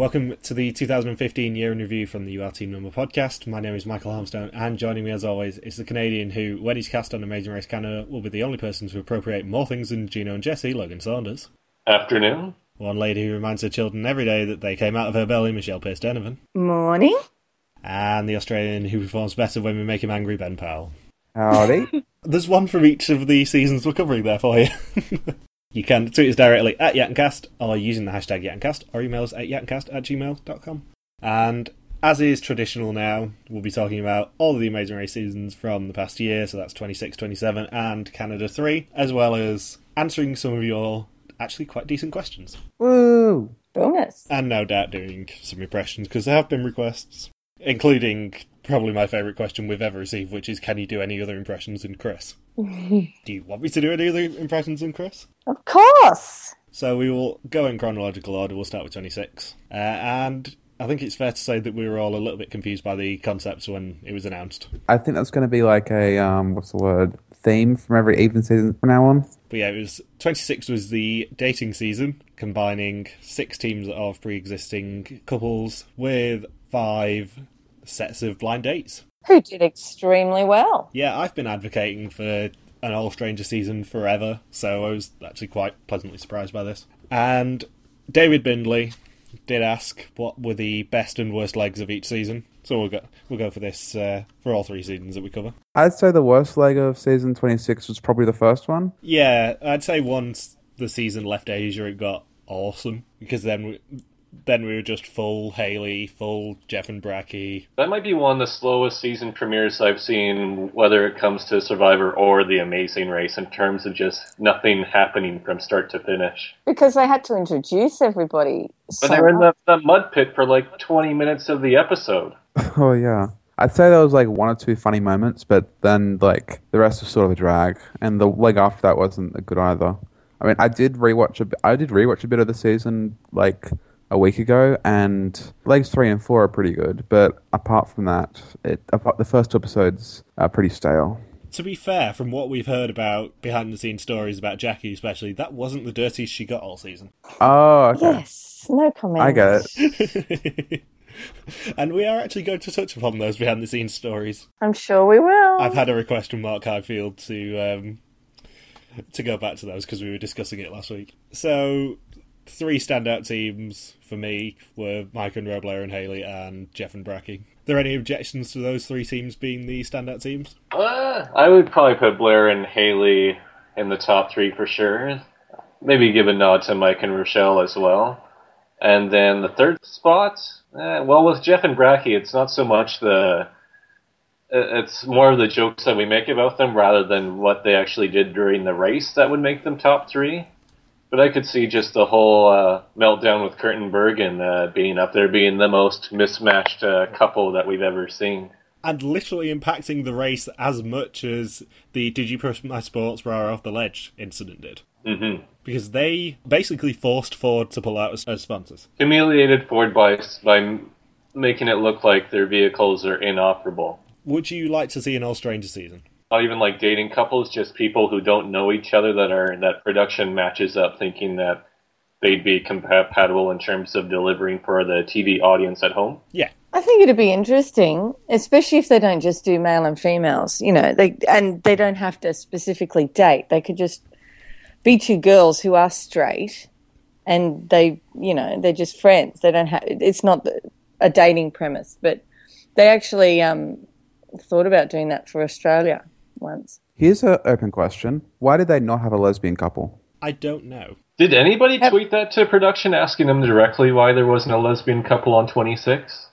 Welcome to the 2015 year in review from the UR Team Number podcast. My name is Michael Harmstone, and joining me as always is the Canadian who, when he's cast on Amazing Race Canada, will be the only person to appropriate more things than Gino and Jesse, Logan Saunders. Afternoon. One lady who reminds her children every day that they came out of her belly, Michelle Pierce Donovan. Morning. And the Australian who performs better when we make him angry, Ben Powell. Howdy. There's one from each of the seasons we're covering there for you. you can tweet us directly at Yattencast or using the hashtag Yattencast or email us at yattencast at gmail.com. And as is traditional now, we'll be talking about all of the Amazing Race seasons from the past year, so that's 26, 27, and Canada 3, as well as answering some of your actually quite decent questions. Woo! Bonus. And no doubt doing some impressions, because there have been requests, including probably my favourite question we've ever received, which is can you do any other impressions than Chris? do you want me to do any other impressions than Chris? Of course. So we will go in chronological order. We'll start with 26. Uh, and I think it's fair to say that we were all a little bit confused by the concepts when it was announced. I think that's going to be like a, um, what's the word, theme from every even season from now on. But yeah, it was 26 was the dating season, combining six teams of pre-existing couples with five sets of blind dates. Who did extremely well. Yeah, I've been advocating for an All Stranger season forever, so I was actually quite pleasantly surprised by this. And David Bindley did ask what were the best and worst legs of each season. So we'll go we'll go for this uh, for all three seasons that we cover. I'd say the worst leg of season 26 was probably the first one. Yeah, I'd say once the season left Asia, it got awesome because then we, then we were just full Haley, full Jeff and Bracky. That might be one of the slowest season premieres I've seen, whether it comes to Survivor or The Amazing Race, in terms of just nothing happening from start to finish. Because they had to introduce everybody. But they were in the, the mud pit for like 20 minutes of the episode. Oh, yeah. I'd say there was like one or two funny moments, but then like the rest was sort of a drag, and the leg after that wasn't good either. I mean, I did rewatch a bit, I did rewatch a bit of the season like a week ago, and legs three and four are pretty good, but apart from that, it apart, the first two episodes are pretty stale. To be fair, from what we've heard about behind the scenes stories about Jackie, especially, that wasn't the dirtiest she got all season. Oh, okay. Yes, no comment. I get it. and we are actually going to touch upon those behind the scenes stories. I'm sure we will. I've had a request from Mark Highfield to um, to go back to those because we were discussing it last week. So, three standout teams for me were Mike and Robler and Haley and Jeff and Bracky. Are there any objections to those three teams being the standout teams? Uh, I would probably put Blair and Haley in the top three for sure. Maybe give a nod to Mike and Rochelle as well. And then the third spot, eh, well, with Jeff and Bracky, it's not so much the. It's more of the jokes that we make about them rather than what they actually did during the race that would make them top three. But I could see just the whole uh, meltdown with Kurt and Bergen uh, being up there, being the most mismatched uh, couple that we've ever seen. And literally impacting the race as much as the Did You Push My Sports Bra Off the Ledge incident did. hmm Because they basically forced Ford to pull out as, as sponsors. Humiliated Ford by by making it look like their vehicles are inoperable. Would you like to see an All Stranger season? Not even like dating couples, just people who don't know each other that are that production matches up, thinking that they'd be compatible in terms of delivering for the TV audience at home. Yeah. I think it'd be interesting, especially if they don't just do male and females. You know, they and they don't have to specifically date. They could just be two girls who are straight, and they, you know, they're just friends. They don't have. It's not a dating premise, but they actually um, thought about doing that for Australia once. Here's an open question: Why did they not have a lesbian couple? I don't know. Did anybody Yep. tweet that to production asking them directly why there wasn't a lesbian couple on 26?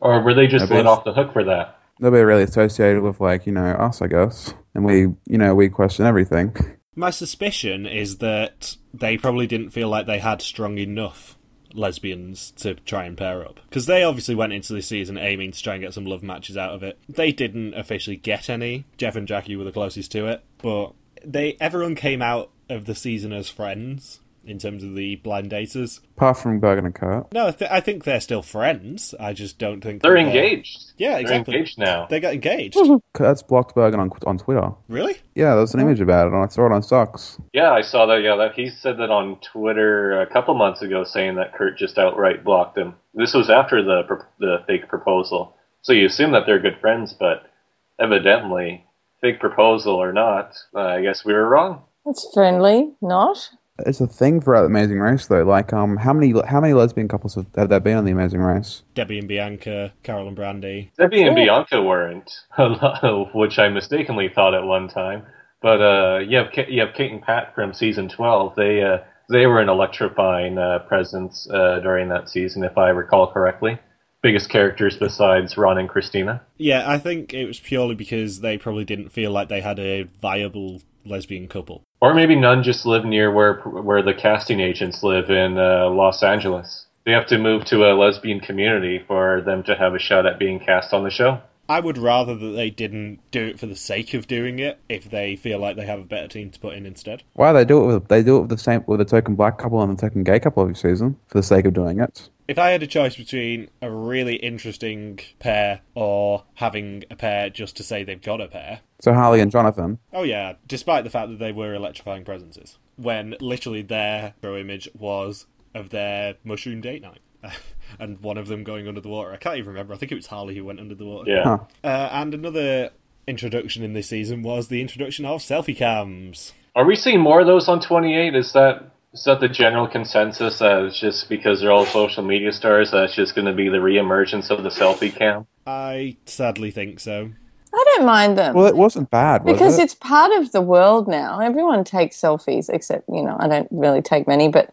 Or were they just Nobody- let off the hook for that? Nobody really associated with like you know us, I guess, and we you know we question everything. My suspicion is that they probably didn't feel like they had strong enough lesbians to try and pair up. Because they obviously went into the season aiming to try and get some love matches out of it. They didn't officially get any. Jeff and Jackie were the closest to it, but they everyone came out of the season as friends. In terms of the blind daters. Apart from Bergen and Kurt. No, I, th- I think they're still friends. I just don't think They're that engaged. Yeah, exactly. They're engaged now. They got engaged. Kurt's blocked Bergen on, on Twitter. really? Yeah, there's an image about it, and I saw it on Socks. Yeah, I saw that. Yeah, that he said that on Twitter a couple months ago, saying that Kurt just outright blocked him. This was after the pro- the fake proposal, so you assume that they're good friends, but evidently, fake proposal or not, uh, I guess we were wrong. It's friendly, not? It's a thing throughout the Amazing Race, though. Like, um, how many how many lesbian couples have, have there been on the Amazing Race? Debbie and Bianca, Carol and Brandy. Debbie and Cool. Bianca weren't, which I mistakenly thought at one time. But uh, you have Ka- you have Kate and Pat from season twelve. They uh, they were an electrifying uh, presence uh, during that season, if I recall correctly. Biggest characters besides Ron and Christina. Yeah, I think it was purely because they probably didn't feel like they had a viable lesbian couple. Or maybe none just live near where where the casting agents live in uh, Los Angeles. They have to move to a lesbian community for them to have a shot at being cast on the show. I would rather that they didn't do it for the sake of doing it if they feel like they have a better team to put in instead. Why they do it with they do it with the same with the token black couple and the token gay couple every season for the sake of doing it. If I had a choice between a really interesting pair or having a pair just to say they've got a pair, So Harley and Jonathan. oh yeah, despite the fact that they were electrifying presences, when literally their pro image was of their mushroom date night. and one of them going under the water. I can't even remember. I think it was Harley who went under the water. Yeah. Huh. Uh, and another introduction in this season was the introduction of selfie cams. Are we seeing more of those on 28? Is that is that the general consensus that it's just because they're all social media stars that's just going to be the reemergence of the selfie cam? I sadly think so. I don't mind them. Well, it wasn't bad, was because it? it's part of the world now. Everyone takes selfies, except you know I don't really take many, but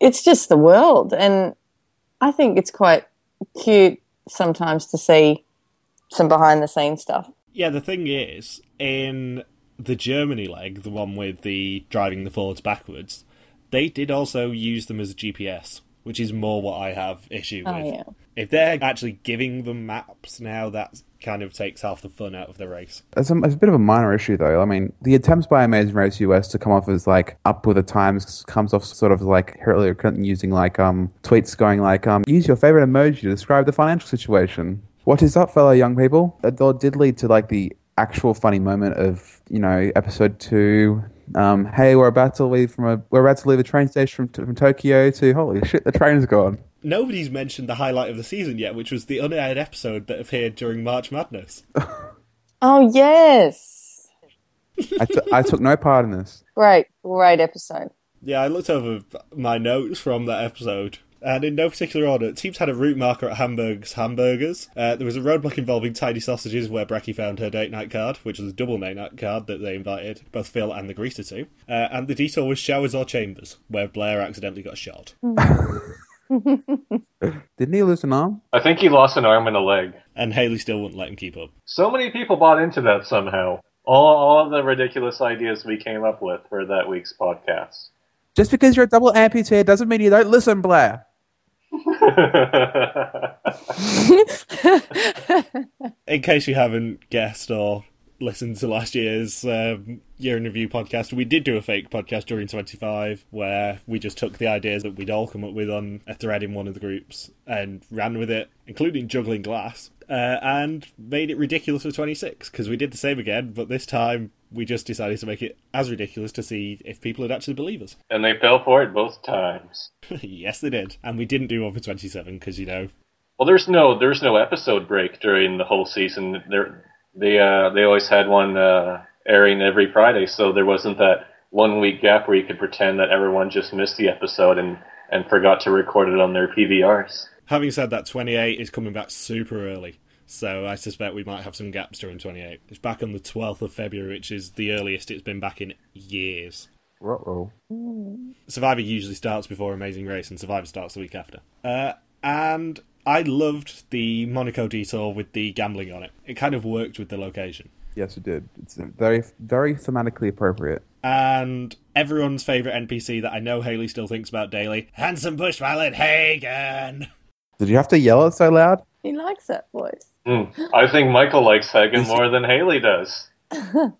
it's just the world, and I think it's quite cute sometimes to see some behind the scenes stuff. Yeah, the thing is, in the Germany leg, the one with the driving the forwards backwards, they did also use them as a GPS, which is more what I have issue oh, with. Oh yeah, If they're actually giving them maps now, that kind of takes half the fun out of the race. It's a, it's a bit of a minor issue, though. I mean, the attempts by Amazing Race US to come off as like up with the times comes off sort of like Hillary Clinton using like um tweets going like um use your favorite emoji to describe the financial situation. What is up, fellow young people? That did lead to like the actual funny moment of you know episode two. Um, hey, we're about to leave from a we're about to leave a train station from, from Tokyo to holy shit, the train's gone. Nobody's mentioned the highlight of the season yet, which was the unaired episode that appeared during March Madness. oh yes, I, t- I took no part in this. great, great episode. Yeah, I looked over my notes from that episode, and in no particular order, teams had a route marker at Hamburg's Hamburgers. Uh, there was a roadblock involving tiny sausages where Brecky found her date night card, which was a double date night card that they invited both Phil and the greeter to. Uh, and the detour was showers or chambers, where Blair accidentally got shot. Didn't he lose an arm? I think he lost an arm and a leg. And Haley still wouldn't let him keep up. So many people bought into that somehow. All, all of the ridiculous ideas we came up with for that week's podcast. Just because you're a double amputee doesn't mean you don't listen, Blair. In case you haven't guessed or listened to last year's um, year in review podcast, we did do a fake podcast during 25 where we just took the ideas that we'd all come up with on a thread in one of the groups and ran with it, including juggling glass, uh, and made it ridiculous for 26 because we did the same again, but this time we just decided to make it as ridiculous to see if people would actually believe us. and they fell for it both times. yes, they did. And we didn't do one for 27 because, you know, Well, there's no there's no episode break during the whole season. There, they uh, they always had one uh, airing every Friday, so there wasn't that one week gap where you could pretend that everyone just missed the episode and and forgot to record it on their PVRs. Having said that, 28 is coming back super early. So I suspect we might have some gaps during 28. It's back on the 12th of February, which is the earliest it's been back in years. Ruh-roh. Survivor usually starts before Amazing Race, and Survivor starts the week after. Uh, and I loved the Monaco detour with the gambling on it. It kind of worked with the location. Yes, it did. It's very, very thematically appropriate. And everyone's favourite NPC that I know Haley still thinks about daily Handsome Bush Pilot Hagen! Did you have to yell it so loud? He likes that voice. Hmm. I think Michael likes Hagen more than Haley does.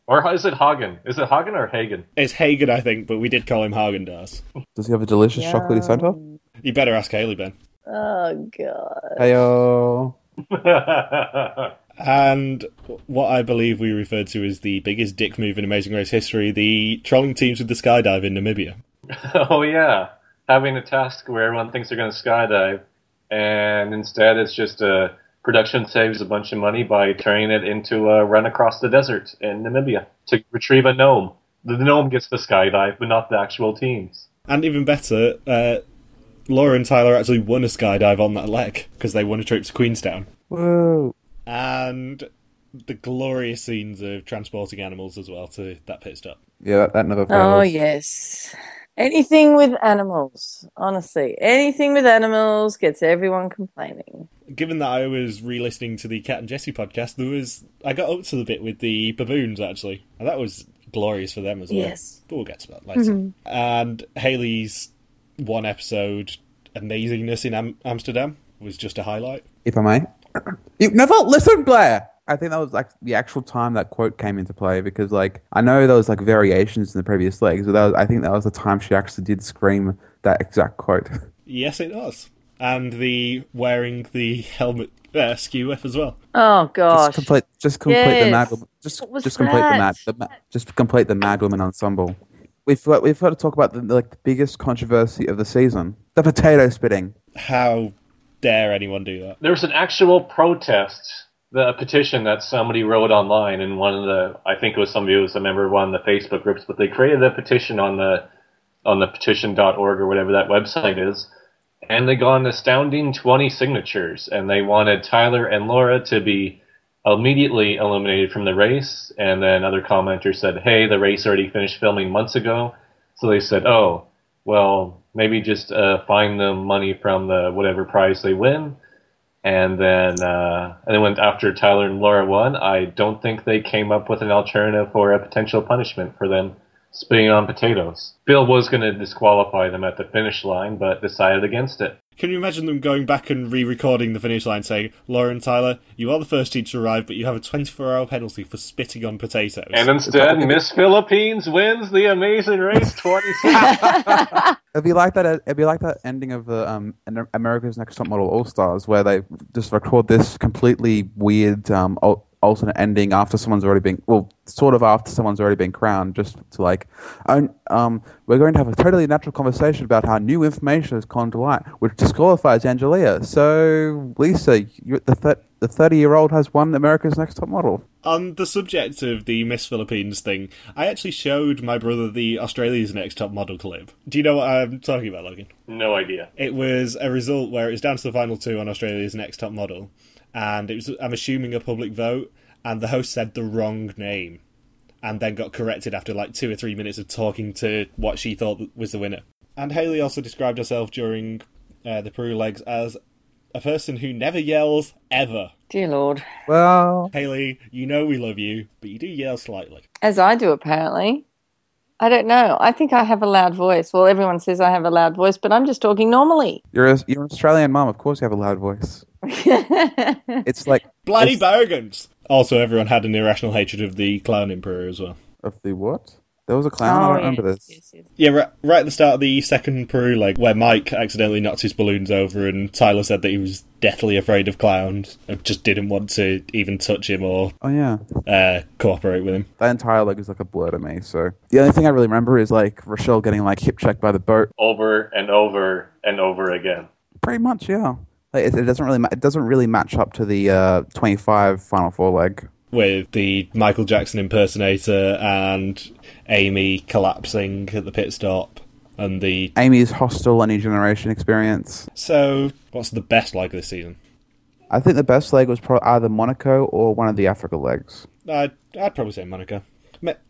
Or is it Hagen? Is it Hagen or Hagen? It's Hagen, I think, but we did call him Hagen Dazs. Does he have a delicious chocolatey center? You better ask Haley, Ben. Oh god. Heyo. And what I believe we referred to as the biggest dick move in Amazing Race history, the trolling teams with the skydive in Namibia. oh yeah, having a task where everyone thinks they're going to skydive, and instead it's just a production saves a bunch of money by turning it into a run across the desert in Namibia to retrieve a gnome. The gnome gets the skydive, but not the actual teams. And even better, uh, Laura and Tyler actually won a skydive on that leg because they won a trip to Queenstown. Whoa. And the glorious scenes of transporting animals as well to that pit stop. Yeah, that, that never Oh yes. Anything with animals, honestly. Anything with animals gets everyone complaining. Given that I was re-listening to the Cat and Jesse podcast, there was I got up to the bit with the baboons actually, and that was glorious for them as well. Yes. but we'll get to that later. Mm-hmm. And Haley's one episode amazingness in Am- Amsterdam was just a highlight. If I may. You never listen, Blair. I think that was like the actual time that quote came into play because, like, I know there was like variations in the previous legs, but that was, I think that was the time she actually did scream that exact quote. Yes, it was. And the wearing the helmet uh, skew whip as well. Oh gosh. Just complete, just complete the mad, woman- just just complete the mad, the ma- just complete the mad woman ensemble. We've got, we've got to talk about the like the biggest controversy of the season: the potato spitting. How dare anyone do that? There was an actual protest, the petition that somebody wrote online and one of the, I think it was somebody who was a member of one of the Facebook groups, but they created a petition on the on the petition.org or whatever that website is, and they got an astounding 20 signatures, and they wanted Tyler and Laura to be immediately eliminated from the race, and then other commenters said, hey, the race already finished filming months ago, so they said, oh, well, maybe just uh, find them money from the whatever prize they win, and then uh, and then when after Tyler and Laura won, I don't think they came up with an alternative for a potential punishment for them spitting on potatoes. Phil was going to disqualify them at the finish line, but decided against it. Can you imagine them going back and re-recording the finish line saying, Lauren Tyler, you are the first team to arrive, but you have a 24-hour penalty for spitting on potatoes. And instead, Miss Philippines wins the Amazing Race 26. It'd be like that. It'd be like that ending of the um, America's Next Top Model All Stars, where they just record this completely weird um, al- alternate ending after someone's already been, well, sort of after someone's already been crowned, just to like, oh, um, we're going to have a totally natural conversation about how new information has come to light, which disqualifies Angelia. So, Lisa, you, the thir- the thirty-year-old has won America's Next Top Model. On the subject of the Miss Philippines thing, I actually showed my brother the Australia's Next Top Model clip. Do you know what I'm talking about, Logan? no idea. It was a result where it was down to the final two on Australia's Next Top Model, and it was, I'm assuming, a public vote, and the host said the wrong name, and then got corrected after like two or three minutes of talking to what she thought was the winner. And Haley also described herself during uh, the Peru legs as a person who never yells ever. Dear Lord. Well, Haley, you know we love you, but you do yell slightly. As I do, apparently. I don't know. I think I have a loud voice. Well, everyone says I have a loud voice, but I'm just talking normally. you're a, you're an Australian mum. Of course, you have a loud voice. It's like Bloody It's- bogans! Also, everyone had an irrational hatred of the clown emperor as well. of the what? There was a clown. I don't remember this. Oh, yes, yes. Yeah, right, right at the start of the second Peru leg, where Mike accidentally knocked his balloons over, and Tyler said that he was deathly afraid of clowns and just didn't want to even touch him or Oh yeah, uh, cooperate with him. that entire leg is like a blur to me. So the only thing I really remember is like Rochelle getting like hip checked by the boat. Over and over and over again. Pretty much, yeah. Like, it, it doesn't really ma- it doesn't really match up to the uh, 25 final four leg. With the Michael Jackson impersonator and Amy collapsing at the pit stop, and the. Amy's hostile any generation experience. So, what's the best leg this season? I think the best leg was probably either Monaco or one of the Africa legs. I'd, I'd probably say Monaco.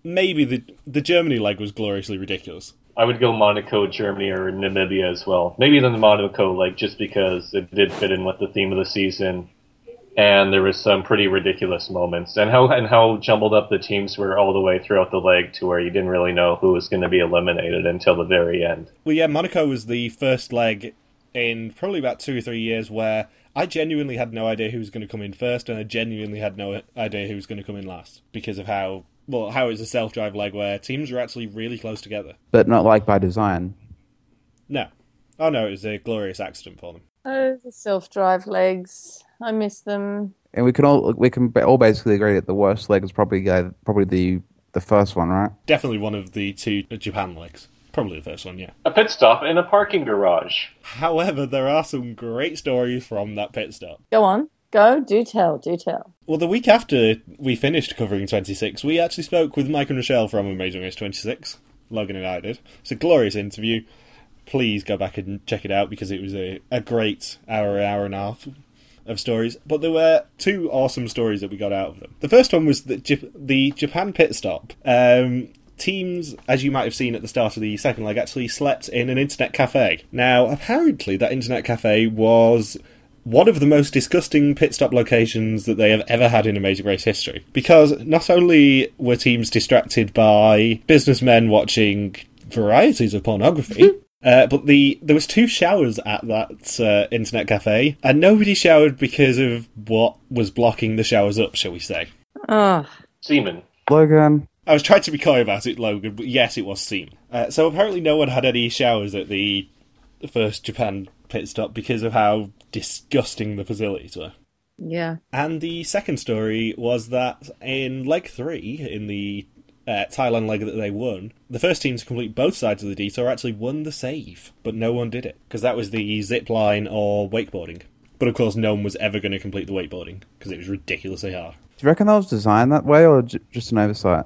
Maybe the the Germany leg was gloriously ridiculous. I would go Monaco, Germany, or Namibia as well. Maybe the Monaco, like just because it did fit in with the theme of the season, and there was some pretty ridiculous moments, and how and how jumbled up the teams were all the way throughout the leg to where you didn't really know who was going to be eliminated until the very end. Well, yeah, Monaco was the first leg in probably about two or three years where I genuinely had no idea who was going to come in first, and I genuinely had no idea who was going to come in last because of how well, how it's a self-drive leg where teams are actually really close together. but not like by design. No, oh no, it was a glorious accident for them. Oh, the self-drive legs. I miss them. And we can all we can all basically agree that the worst leg is probably uh, probably the the first one, right? Definitely one of the two Japan legs. Probably the first one, yeah. A pit stop in a parking garage. However, there are some great stories from that pit stop. Go on. Go. Do tell. Do tell. Well, the week after we finished covering 26, we actually spoke with Mike and Rochelle from Amazing Race 26. Logan and I did. It's a glorious interview. Please go back and check it out because it was a, a great hour, hour and a half of stories. But there were two awesome stories that we got out of them. The first one was the, Jap- the Japan pit stop. Um, teams, as you might have seen at the start of the second leg, actually slept in an internet cafe. Now, apparently, that internet cafe was one of the most disgusting pit stop locations that they have ever had in Amazing Race history. Because not only were teams distracted by businessmen watching varieties of pornography. Uh, but the there was two showers at that uh, internet cafe, and nobody showered because of what was blocking the showers up, shall we say? Oh, Seaman. Logan, I was trying to be coy about it, Logan, but yes, it was semen. Uh, so apparently, no one had any showers at the first Japan pit stop because of how disgusting the facilities were. yeah. And the second story was that in leg three, in the uh, Thailand leg that they won, the first team to complete both sides of the detour actually won the save, but no one did it because that was the zip line or wakeboarding. But of course, no one was ever going to complete the wakeboarding because it was ridiculously hard. do you reckon that was designed that way or j- just an oversight?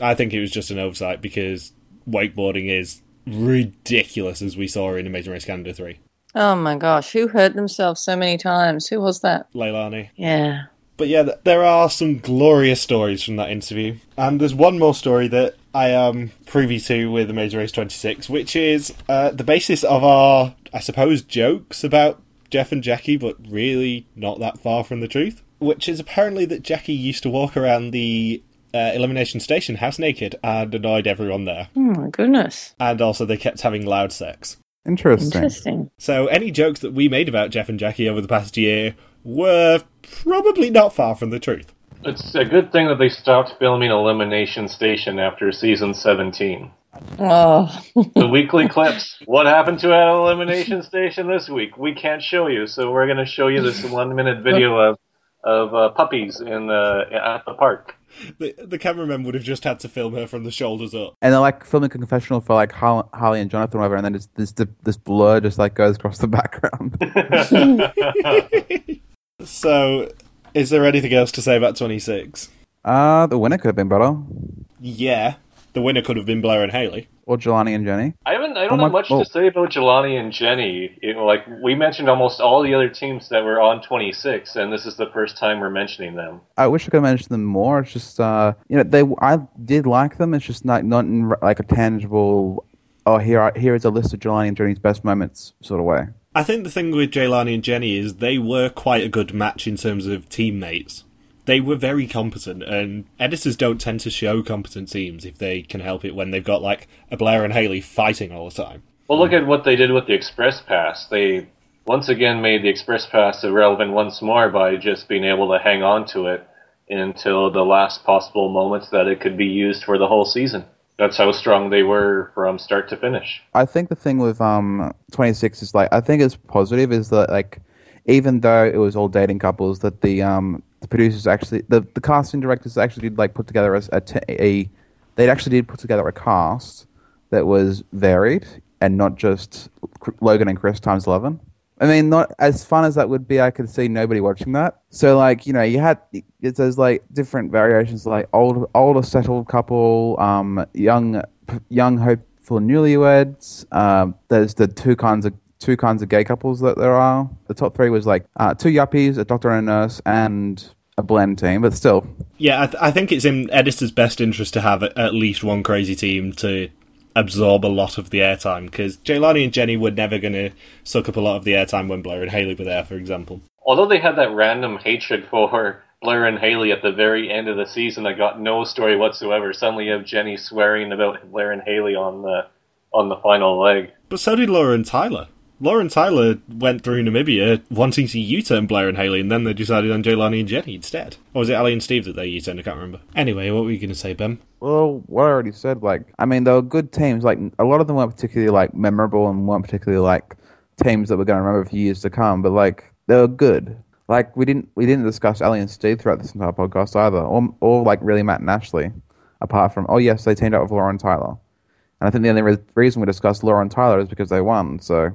I think it was just an oversight because wakeboarding is ridiculous, as we saw in Amazing Race Canada 3. Oh my gosh, who hurt themselves so many times? Who was that? Leilani. Yeah. But yeah, there are some glorious stories from that interview. And there's one more story that I am privy to with the Major Race 26, which is uh, the basis of our, I suppose, jokes about Jeff and Jackie, but really not that far from the truth. Which is apparently that Jackie used to walk around the uh, elimination station house naked and annoyed everyone there. Oh my goodness. And also, they kept having loud sex. Interesting. Interesting. So any jokes that we made about Jeff and Jackie over the past year were probably not far from the truth. It's a good thing that they stopped filming Elimination Station after season 17. Oh, The weekly clips. What happened to at Elimination Station this week? We can't show you, so we're going to show you this one minute video of of uh, puppies in the at the park. The, the cameraman would have just had to film her from the shoulders up. And they're like filming a confessional for like Har- Harley and Jonathan, or whatever, and then just this this blur just like goes across the background. So, is there anything else to say about 26? uh the winner could have been better, Yeah, the winner could have been Blair and Haley. or Jelani and Jenny. I haven't. I don't Oh my- have much oh. to say about Jelani and Jenny. You know, like we mentioned almost all the other teams that were on 26, and this is the first time we're mentioning them. I wish I could mention them more. It's just uh you know they I did like them. It's just not not in like a tangible. Oh, here are, here is a list of Jelani and Jenny's best moments sort of way. I think the thing with Jelani and Jenny is they were quite a good match in terms of teammates. They were very competent, and editors don't tend to show competent teams if they can help it when they've got like a Blair and Haley fighting all the time. Well, look at what they did with the Express Pass. They once again made the Express Pass irrelevant once more by just being able to hang on to it until the last possible moment that it could be used for the whole season. That's how strong they were from start to finish. I think the thing with um 26 is like I think it's positive is that like even though it was all dating couples that the um the producers actually the, the casting directors actually did like put together a, a, t- a they actually did put together a cast that was varied and not just Logan and Chris times 11. I mean, not as fun as that would be. I could see nobody watching that. So, like, you know, you had it's those like different variations, like old, older settled couple, um, young, young hopeful newlyweds. Um, there's the two kinds of two kinds of gay couples that there are. The top three was like uh, two yuppies, a doctor and a nurse, and a blend team. But still, Yeah, I, th- I think it's in editors' best interest to have at least one crazy team to absorb a lot of the airtime because Jelani and Jenny were never going to suck up a lot of the airtime when Blair and Haley were there, for example. Although they had that random hatred for Blair and Haley at the very end of the season that got no story whatsoever, suddenly you have Jenny swearing about Blair and Haley on the on the final leg. But so did Laura and Tyler. Lauren Tyler went through Namibia wanting to U-turn Blair and Haley, and then they decided on Jelani and Jenny instead. Or was it Ali and Steve that they U-turned? I can't remember. Anyway, what were you going to say, Ben? Well, what I already said, like, I mean, they were good teams. Like, a lot of them weren't particularly, like, memorable and weren't particularly, like, teams that we're going to remember for years to come, but, like, they were good. Like, we didn't we didn't discuss Ali and Steve throughout this entire podcast either, or, or like, really Matt and Ashley, apart from, oh, yes, they teamed up with Lauren Tyler. And I think the only re- reason we discussed Lauren Tyler is because they won, so.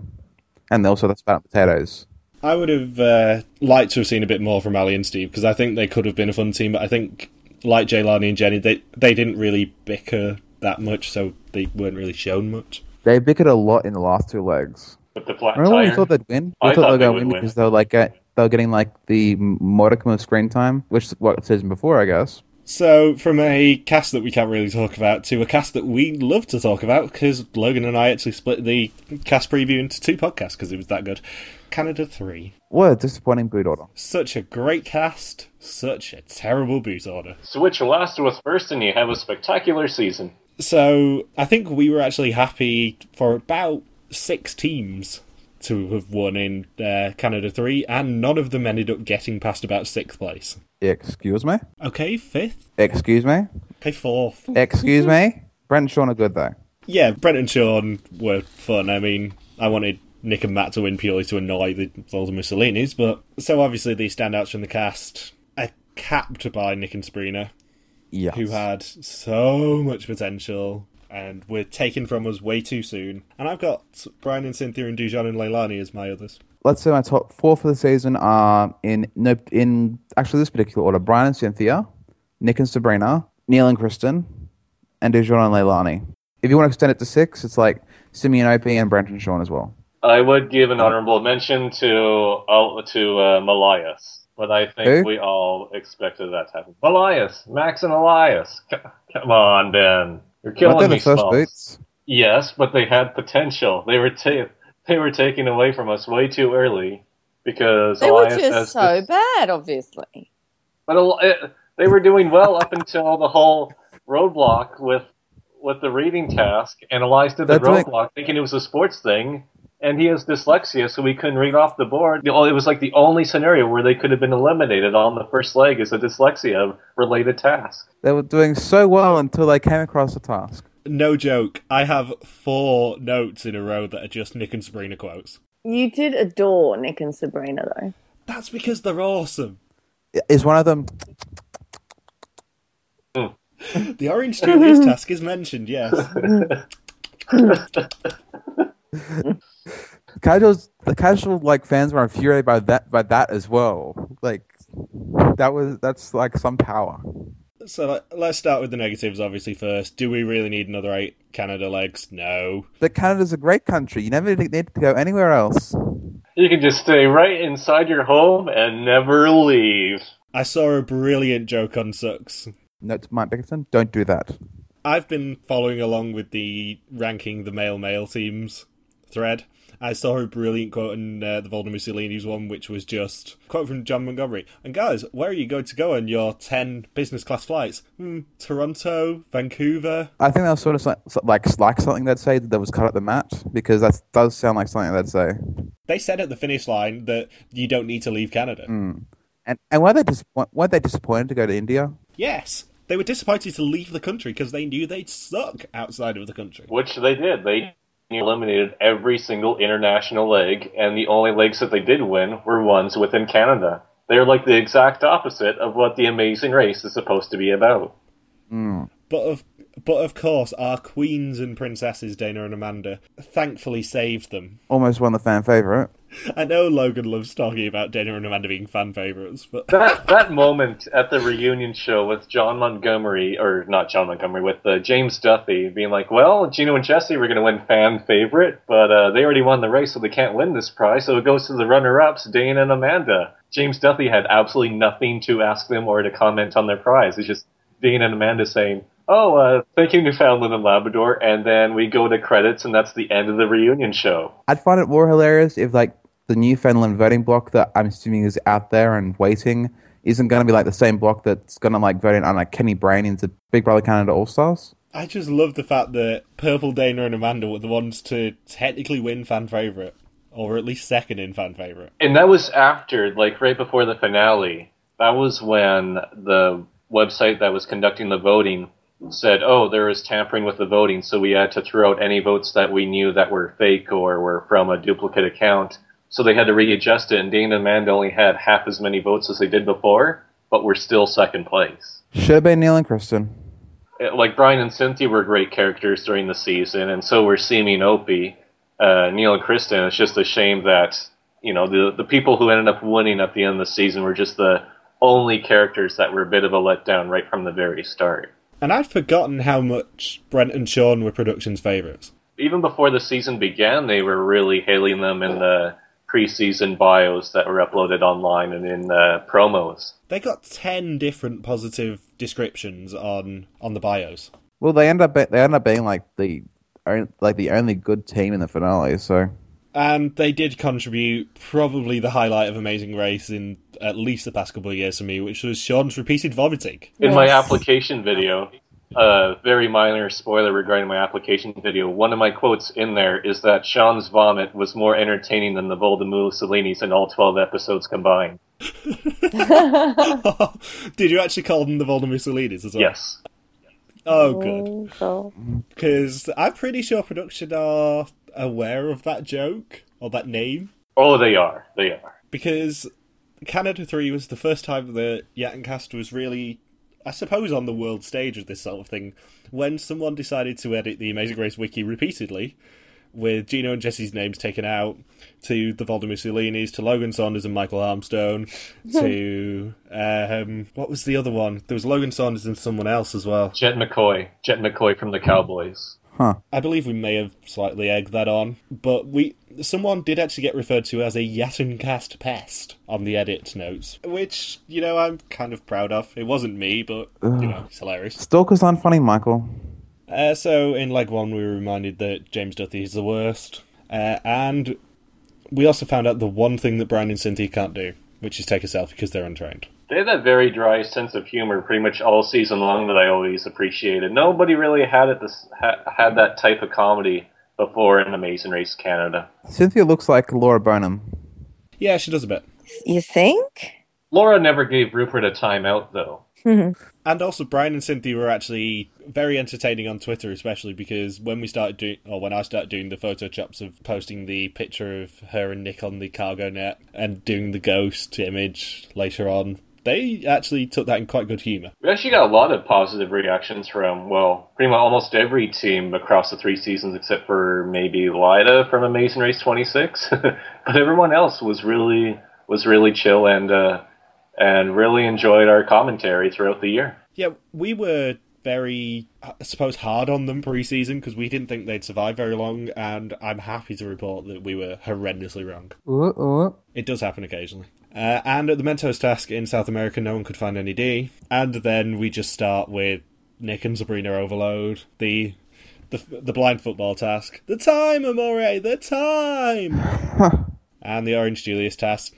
And also the spat potatoes. I would have uh, liked to have seen a bit more from Ali and Steve because I think they could have been a fun team, but I think like Jay Jelani and Jenny, they they didn't really bicker that much, so they weren't really shown much. They bickered a lot in the last two legs. With the flat Remember when we thought they'd win? We I thought, thought they were they going to would win win. because they were like get, they were getting like the modicum of screen time, which is what season before, I guess. So, from a cast that we can't really talk about to a cast that we love to talk about, because Logan and I actually split the cast preview into two podcasts because it was that good. Canada 3. What a disappointing boot order. Such a great cast, such a terrible boot order. Switch last with first, and you have a spectacular season. So, I think we were actually happy for about six teams to have won in uh, Canada 3, and none of them ended up getting past about sixth place. Excuse me? Okay, fifth? Excuse me? Okay, fourth. Excuse me? Brent and Sean are good though. Yeah, Brent and Sean were fun. I mean, I wanted Nick and Matt to win purely to annoy the Voldemort Mussolinis, but so obviously these standouts from the cast are capped by Nick and Sabrina, Yes. who had so much potential and were taken from us way too soon. And I've got Brian and Cynthia and Dujon and Leilani as my others. Let's say my top four for the season are in no in actually this particular order: Brian and Cynthia, Nick and Sabrina, Neil and Kristen, and Dujon and Leilani. If you want to extend it to six, it's like Simeon Opie and Brent and Sean as well. I would give an honorable mention to oh, to uh, Malias, but I think Who? we all expected that to happen. Malias, Max and Elias. C- come on, Ben, you're killing me. the first boots? Yes, but they had potential. They were ta- they were taken away from us way too early because They were just so this- bad, obviously. But a- it, eh, they were doing well up until the whole roadblock with with the reading task, and Elias did the That's right. roadblock thinking it was a sports thing, and he has dyslexia, so he couldn't read off the board. It was like the only scenario where they could have been eliminated on the first leg is a dyslexia related task. They were doing so well until they came across the task. No joke, I have four notes in a row that are just Nick and Sabrina quotes. You did adore Nick and Sabrina, though. That's because they're awesome. Is one of them? The Orange Julius task is mentioned, yes. Casuals, the casual like fans were infuriated by that by that as well. Like that was that's like some power. So like, let's start with the negatives, obviously, first. Do we really need another eight Canada legs? No. But Canada's a great country. You never need to go anywhere else. You can just stay right inside your home and never leave. I saw a brilliant joke on Sucks. Note to Mike Bickerton: Don't do that. I've been following along with the ranking the male male teams thread. I saw a brilliant quote in uh, the Voldemort Mussolini's one, which was just quote from Jon Montgomery. And guys, where are you going to go on your ten business class flights? Hmm, Toronto, Vancouver. I think that was sort of so- so- like like something they'd say that was cut at the mat because that does sound like something they'd say. They said at the finish line that you don't need to leave Canada. And and were they disappoint- weren't they disappointed to go to India? Yes, they were disappointed to leave the country because they knew they'd suck outside of the country. Which they did. They eliminated every single international leg, and the only legs that they did win were ones within Canada. They're like the exact opposite of what the Amazing Race is supposed to be about. Hmm. But of but of course, our queens and princesses, Dana and Amanda, thankfully saved them. Almost won the fan favorite. I know Logan loves talking about Dana and Amanda being fan favorites, but That that moment at the reunion show with Jon Montgomery, or not Jon Montgomery, with uh, James Duthie being like, "Well, Gino and Jesse were going to win fan favorite, but uh, they already won the race, so they can't win this prize. So it goes to the runner-ups, Dana and Amanda." James Duthie had absolutely nothing to ask them or to comment on their prize. It's just Dana and Amanda saying, "Oh, uh, thank you, Newfoundland and Labrador," and then we go to credits, and that's the end of the reunion show. I'd find it more hilarious if like the Newfoundland voting block that I'm assuming is out there and waiting isn't going to be like the same block that's going to like vote in on like Kenny Brain into Big Brother Canada All Stars. I just love the fact that Purple Dana and Amanda were the ones to technically win fan favorite or at least second in fan favorite. And that was after, like, right before the finale. That was when the website that was conducting the voting said, oh, there was tampering with the voting, so we had to throw out any votes that we knew that were fake or were from a duplicate account. So they had to readjust it, and Dane and Amanda only had half as many votes as they did before, but were still second place. Should have been Neil and Kristen. Uh, Like Brian and Cynthia were great characters during the season, and so were Simi and Opie. Uh, Neil and Kristen. It's just a shame that you know the the people who ended up winning at the end of the season were just the only characters that were a bit of a letdown right from the very start. And I'd forgotten how much Brent and Sean were production's favourites. even before the season began, they were really hailing them in the preseason bios that were uploaded online and in uh, promos. They got ten different positive descriptions on on the bios. Well, they end up they end up being like the like the only good team in the finale. So And they did contribute probably the highlight of Amazing Race in at least the past couple of years for me, which was Sean's repeated vomiting. In my application video, a very minor spoiler regarding my application video, one of my quotes in there is that Sean's vomit was more entertaining than the Voldemort Mussolini's in all 12 episodes combined. did you actually call them the Voldemort Mussolini's as well? Yes. Oh, good. Oh, because I'm pretty sure production are aware of that joke or that name. Oh, they are. They are. Because Canada 3 was the first time that Yattencast was really, I suppose, on the world stage of this sort of thing, when someone decided to edit the Amazing Race wiki repeatedly, with Gino and Jesse's names taken out, to the Voldemort Mussolini's, to Logan Saunders and Michael Armstone, to, um, what was the other one? There was Logan Saunders and someone else as well. Jet McCoy. Jet McCoy from the Cowboys. I believe we may have slightly egged that on, but we someone did actually get referred to as a Yattencast pest on the edit notes, which you know I'm kind of proud of. It wasn't me, but you know it's hilarious. Stalkers aren't funny, Michael. Uh, so in leg one, we were reminded that James Duthie is the worst, uh, and we also found out the one thing that Brian and Cynthia can't do, which is take a selfie because they're untrained. They had that very dry sense of humor pretty much all season long that I always appreciated. Nobody really had it this, ha, had that type of comedy before in Amazing Race Canada. Cynthia looks like Laura Boneham. Yeah, she does a bit. you think? Laura never gave Rupert a timeout though. And also, Brian and Cynthia were actually very entertaining on Twitter, especially because when we started doing, or when I started doing the photo chops of posting the picture of her and Nick on the cargo net and doing the ghost image later on, they actually took that in quite good humour. We actually got a lot of positive reactions from, well, pretty much almost every team across the three seasons except for maybe Lida from Amazing Race 26. but everyone else was really was really chill and uh, and really enjoyed our commentary throughout the year. Yeah, we were very, I suppose, hard on them pre-season because we didn't think they'd survive very long, and I'm happy to report that we were horrendously wrong. It does happen occasionally. Uh, and at the Mentos task in South America, no one could find any D. And then we just start with Nick and Sabrina overload. The the the blind football task. The time, Amore, the time. and the Orange Julius task.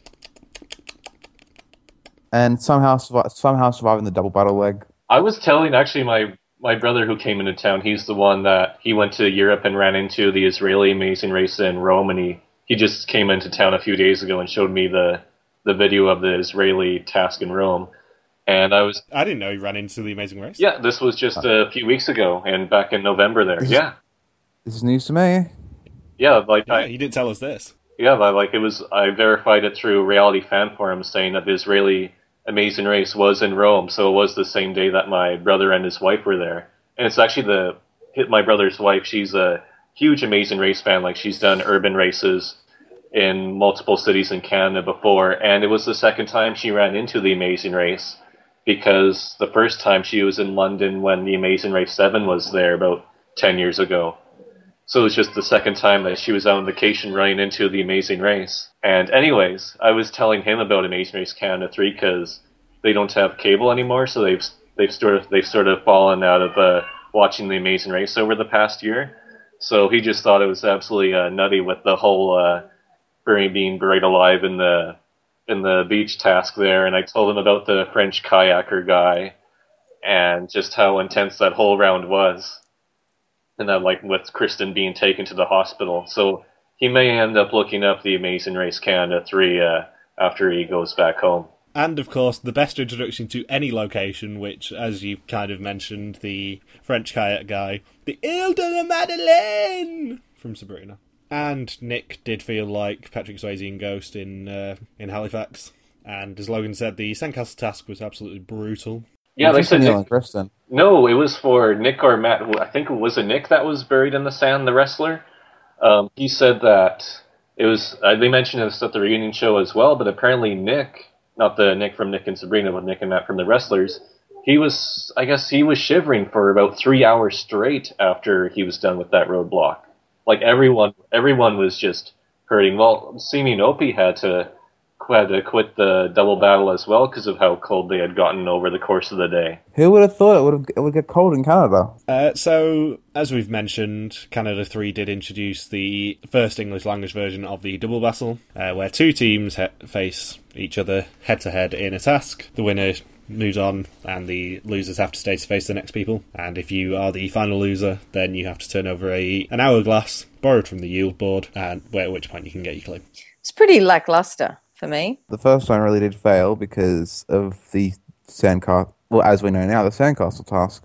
And somehow somehow surviving the double battle leg. I was telling actually my my brother who came into town. He's the one that he went to Europe and ran into the Israeli Amazing Race in Rome, and he he just came into town a few days ago and showed me the the video of the Israeli task in Rome. And I was I didn't know you ran into the Amazing Race. yeah, this was just a few weeks ago, and back in November there. Yeah, This is news to me. yeah, like Yeah, I, he didn't tell us this. Yeah, but, like it was. I verified it through Reality Fan Forum, saying that the Israeli Amazing Race was in Rome, so it was the same day that my brother and his wife were there. And it's actually the hit my brother's wife. She's a huge Amazing Race fan. Like she's done urban races in multiple cities in Canada before, and it was the second time she ran into the Amazing Race because the first time she was in London when the Amazing Race Seven was there about ten years ago. So it was just the second time that she was on vacation running into the Amazing Race. And anyways, I was telling him about Amazing Race Canada 3 because they don't have cable anymore, so they've they've sort of they've sort of fallen out of uh, watching the Amazing Race over the past year. So he just thought it was absolutely uh, nutty with the whole uh, being buried alive in the in the beach task there, and I told him about the French kayaker guy and just how intense that whole round was and that like with Kristen being taken to the hospital. So he may end up looking up the Amazing Race Canada 3 uh, after he goes back home. And of course, the best introduction to any location, which, as you've kind of mentioned, the French kayak guy, the Ile de la Madeleine from Sabrina. And Nick did feel like Patrick Swayze in Ghost in uh, in Halifax. And as Logan said, the Sandcastle task was absolutely brutal. Yeah, they It's said Nick, and Kristen. no, it was for Nick or Matt. who- I think it was a Nick that was buried in the sand, the wrestler. Um, he said that it was. Uh, they mentioned this at the reunion show as well, but apparently Nick, not the Nick from Nick and Sabrina, but Nick and Matt from the wrestlers, he was. I guess he was shivering for about three hours straight after he was done with that roadblock. Like everyone, everyone was just hurting. Well, Simi and Opie had to had to quit the double battle as well because of how cold they had gotten over the course of the day. Who would have thought it would have, it would get cold in Canada? Uh, so, as we've mentioned, Canada 3 did introduce the first English language version of the double battle, uh, where two teams he- face each other head to head in a task. The winner moves on, and the losers have to stay to face the next people. And if you are the final loser, then you have to turn over a an hourglass borrowed from the yield board, and at which point you can get your clue. It's pretty lackluster for me. The first one really did fail because of the sandcastle. Well, as we know now, the sandcastle task.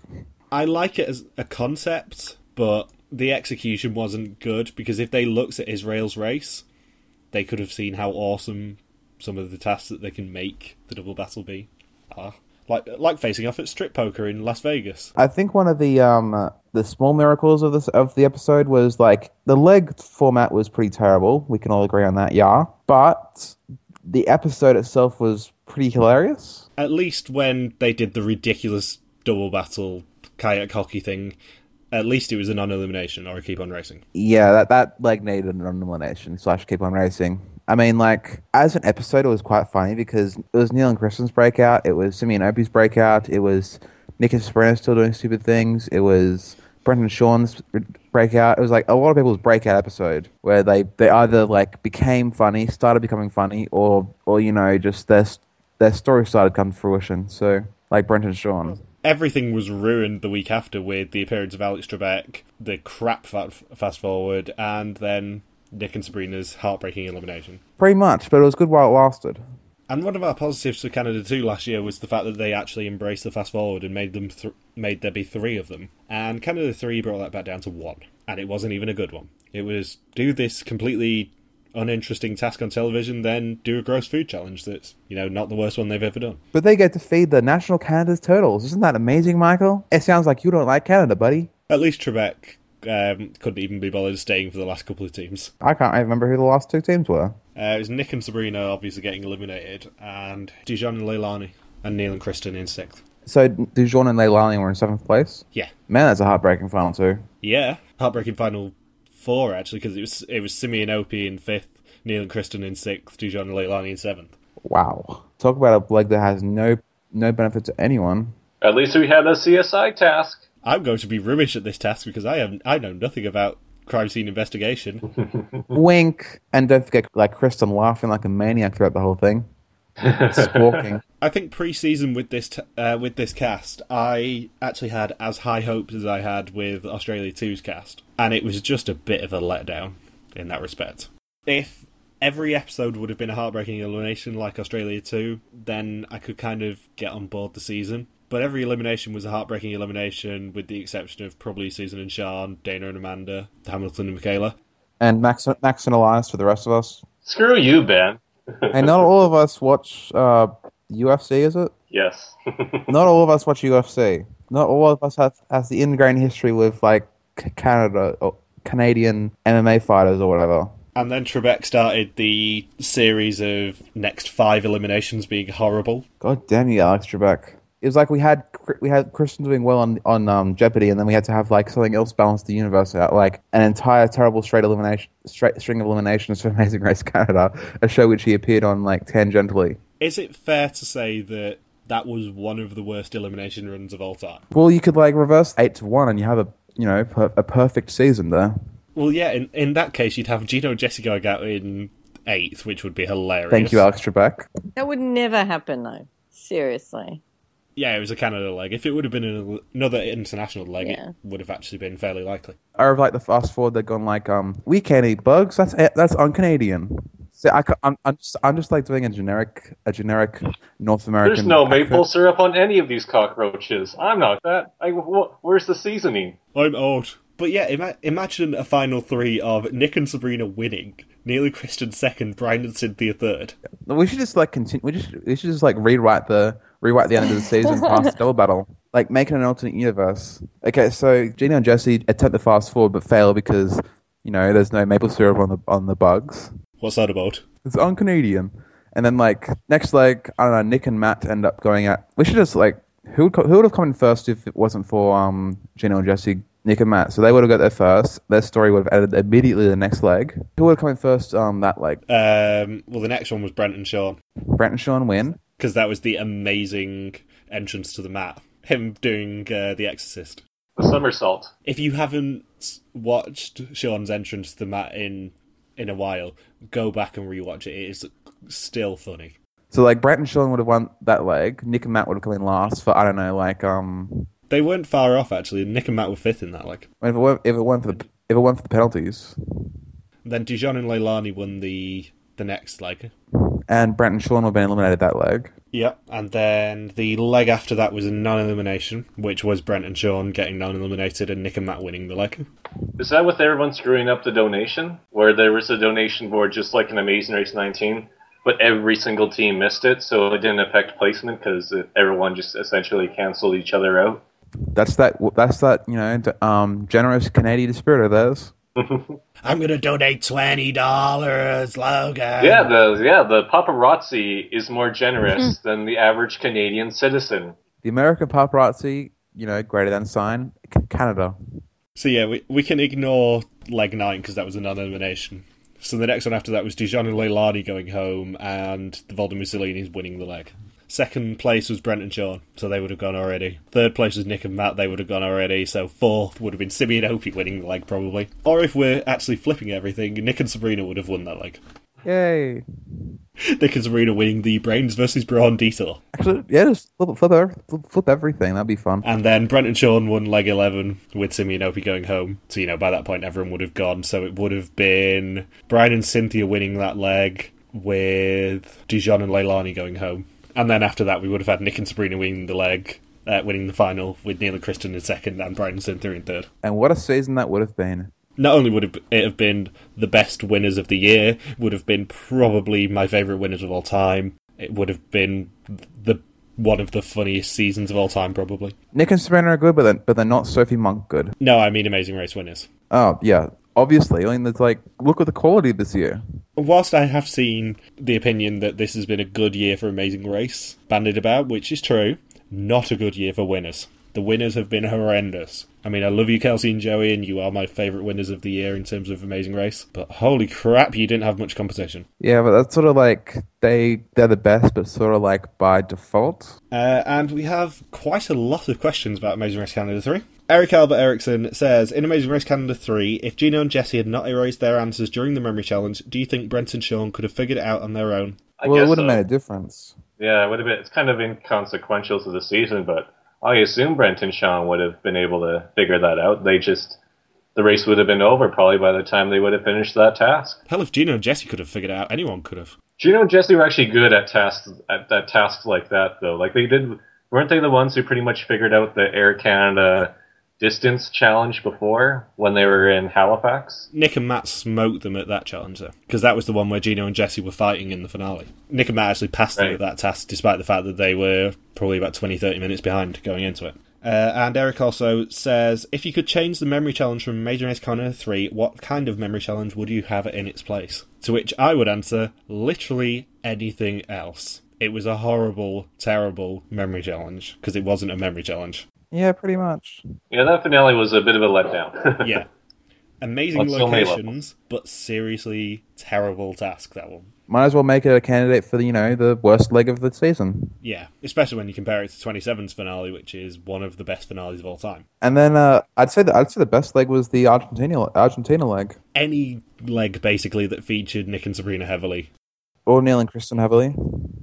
I like it as a concept, but the execution wasn't good because if they looked at Israel's race, they could have seen how awesome some of the tasks that they can make the double battle be Like like facing off at strip poker in Las Vegas. I think one of the um uh, the small miracles of this of the episode was like the leg format was pretty terrible. We can all agree on that, yeah. But the episode itself was pretty hilarious. At least when they did the ridiculous double battle kayak hockey thing, at least it was a non-elimination or a keep on racing. Yeah, that that leg needed an elimination slash keep on racing. I mean, like as an episode, it was quite funny because it was Neil and Kristen's breakout, it was Simi and Opie's breakout, it was Nick and Sabrina still doing stupid things, it was Brent and Sean's breakout. It was like a lot of people's breakout episode where they they either like became funny, started becoming funny, or or you know just their their story started come to fruition. So like Brendan Sean. everything was ruined the week after with the appearance of Alex Trebek, the crap fa- fast forward, and then Nick and Sabrina's heartbreaking elimination. Pretty much, but it was good while it lasted. And one of our positives for Canada 2 last year was the fact that they actually embraced the fast forward and made them th- made there be three of them. And Canada 3 brought that back down to one, and it wasn't even a good one. It was do this completely uninteresting task on television, then do a gross food challenge that's you know not the worst one they've ever done. But they get to feed the national Canada's turtles. Isn't that amazing, Michael? It sounds like you don't like Canada, buddy. At least Trebek um, couldn't even be bothered staying for the last couple of teams. I can't even remember who the last two teams were. Uh, it was Nick and Sabrina obviously getting eliminated, and Dujon and Jelani, and Neil and Kristen in sixth. So Dujon and Jelani were in seventh place. Yeah, Man, that's a heartbreaking final too. yeah, heartbreaking final four actually because it was it was Simi and Opie in fifth, Neil and Kristen in sixth, Dujon and Jelani in seventh. Wow. Talk about a leg that has no no benefit to anyone. At least we had a CSI task. I'm going to be rubbish at this task because I have I know nothing about crime scene investigation. Wink. And don't forget, like Kristen laughing like a maniac throughout the whole thing. Squawking. I think pre-season with this t- uh, with this cast, I actually had as high hopes as I had with Australia 2's cast, and it was just a bit of a letdown in that respect. If every episode would have been a heartbreaking elimination like Australia 2, then I could kind of get on board the season. But every elimination was a heartbreaking elimination, with the exception of probably Susan and Sean, Dana and Amanda, Hamilton and Michaela. And Max, Max and Elias for the rest of us. Screw you, Ben. And not all of us watch uh, UFC, is it? yes. Not all of us watch UFC. Not all of us have has the ingrained history with like Canada or Canadian MMA fighters or whatever. And then Trebek started the series of next five eliminations being horrible. God damn you, Alex Trebek. It was like we had we had Christian doing well on on um, Jeopardy, and then we had to have like something else balance the universe out, like an entire terrible straight elimination, straight string of eliminations for Amazing Race Canada, a show which he appeared on like tangentially. Is it fair to say that that was one of the worst elimination runs of all time? Well, you could like reverse eight to one, and you have a you know per- a perfect season there. Well, yeah, in, in that case, you'd have Gino and Jesse going out in eighth, which would be hilarious. Thank you, Alex Trebek. That would never happen, though. Seriously. Yeah, it was a Canada leg. If it would have been an- another international leg, Yeah. it would have actually been fairly likely. Or like the fast forward, they're gone like, um, we can't eat bugs. That's that's un-Canadian. See, I, am I'm just I'm just like doing a generic a generic North American. There's no maple accent. syrup on any of these cockroaches. I'm not that. I, wh- where's the seasoning? I'm old. But yeah, ima- imagine a final three of Nick and Sabrina winning, Neil and Kristen second, Brian and Cynthia third. We should just like continue. We just we should just like rewrite the rewrite the end of the season past the double battle. Like making an alternate universe. Okay, so Gino and Jesse attempt to fast forward but fail because you know there's no maple syrup on the on the bugs. What's that about? It's un Canadian. And then like next leg, I don't know. Nick and Matt end up going at. We should just like who would co- who would have come in first if it wasn't for um Gino and Jesse, Nick and Matt. So they would have got there first. Their story would have ended immediately the next leg. Who would have come in first? Um, that leg. Um, well, the next one was Brent and Sean, Brent and Sean win. because that was the amazing entrance to the mat. Him doing uh, The Exorcist. The somersault. If you haven't watched Sean's entrance to the mat in in a while, go back and rewatch it. It is still funny. So like Brent and Sean would have won that leg. Nick and Matt would have come in last for I don't know like um They weren't far off actually. Nick and Matt were fifth in that leg. if it weren't if it weren't for the if it weren't for the penalties. Then Dujon and Jelani won the the next leg. And Brent and Sean would have been eliminated that leg. Yep. And then the leg after that was a non-elimination, which was Brent and Sean getting non-eliminated and Nick and Matt winning the leg. Is that with everyone screwing up the donation? Where there was a donation board just like in Amazing Race 19, but every single team missed it, so it didn't affect placement because everyone just essentially canceled each other out? That's that that's that you know um generous Canadian spirit of theirs. I'm gonna donate twenty dollars, Logan. Yeah, the yeah the paparazzi is more generous than the average Canadian citizen. The American paparazzi, you know, greater than sign, Canada. So yeah, we we can ignore leg nine because that was a non-elimination. So the next one after that was Dujon and Jelani going home, and the Volda Mussolini's winning the leg. Second place was Brent and Sean, so they would have gone already. Third place was Nick and Matt, they would have gone already. So fourth would have been Simi and Opie winning the leg, probably. Or if we're actually flipping everything, Nick and Sabrina would have won that leg. Yay! Nick and Sabrina winning the Brains versus Brawn detour. Actually, yeah, just flip flip, flip, flip everything. That'd be fun. And then Brent and Sean won leg 11 with Simi and Opie going home. So, you know, by that point everyone would have gone. So it would have been Brian and Cynthia winning that leg with Dujon and Jelani going home. And then after that we would have had Nick and Sabrina winning the leg, uh, winning the final with Neil and Kristen in second and Brian and Cynthia in third. And what a season that would have been. Not only would it have been the best winners of the year, would have been probably my favourite winners of all time. It would have been the one of the funniest seasons of all time, probably. Nick and Sabrina are good, but then but they're not Sophie Monk good. No, I mean Amazing Race winners. Oh yeah, obviously. I mean, it's like look at the quality this year. Whilst I have seen the opinion that this has been a good year for Amazing Race bandied about, which is true, not a good year for winners. The winners have been horrendous. I mean, I love you, Kelsey and Joey, and you are my favourite winners of the year in terms of Amazing Race. But holy crap, you didn't have much competition. Yeah, but that's sort of like they they're the best, but sort of like by default. Uh, and we have quite a lot of questions about Amazing Race Canada 3. Eric Albert Erickson says In Amazing Race Canada 3, if Gino and Jesse had not erased their answers during the memory challenge, do you think Brent and Sean could have figured it out on their own? I well, it would have so. made a difference. Yeah, it would have been. It's kind of inconsequential to the season, but I assume Brent and Sean would have been able to figure that out. They just the race would have been over probably by the time they would have finished that task. Hell, if Gino and Jesse could have figured it out, anyone could have. Gino and Jesse were actually good at tasks at, at tasks like that though. Like they did, weren't they the ones who pretty much figured out the Air Canada distance challenge before when they were in Halifax? Nick and Matt smoked them at that challenge, though, because that was the one where Gino and Jesse were fighting in the finale. Nick and Matt actually passed them at that task, despite the fact that they were probably about 20 30 minutes behind going into it. Uh, and Eric also says, if you could change the memory challenge from Major Race Canada 3, what kind of memory challenge would you have in its place? To which I would answer, literally anything else. It was a horrible, terrible memory challenge, because it wasn't a memory challenge. Yeah, pretty much. Yeah, that finale was a bit of a letdown. Yeah. Amazing On so locations, but seriously terrible task, that one. Might as well make it a candidate for the you know the worst leg of the season. Yeah, especially when you compare it to 27's finale, which is one of the best finales of all time. And then uh, I'd say that I'd say the best leg was the Argentina Argentina leg, Any leg, basically, that featured Nick and Sabrina heavily. or Neil and Kristen heavily.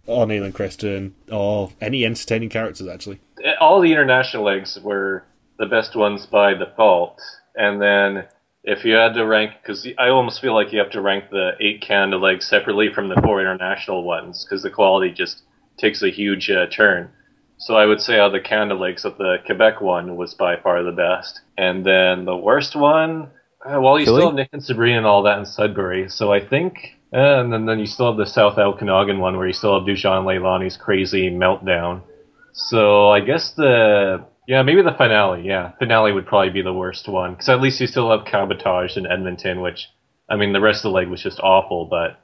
O'Neill and Kristen, or any entertaining characters actually. all the international legs were the best ones by default, and then if you had to rank, because I almost feel like you have to rank the eight Canada legs separately from the four international ones, because the quality just takes a huge uh, turn. So I would say out of the Canada legs, that the Quebec one was by far the best, and then the worst one. Uh, well, you Chile? still have Nick and Sabrina and all that in Sudbury, so I think, and then, then you still have the South Okanagan one where you still have Dujon Jelani's crazy meltdown. So I guess the yeah maybe the finale yeah finale would probably be the worst one because at least you still have cabotage in Edmonton which I mean the rest of the leg was just awful but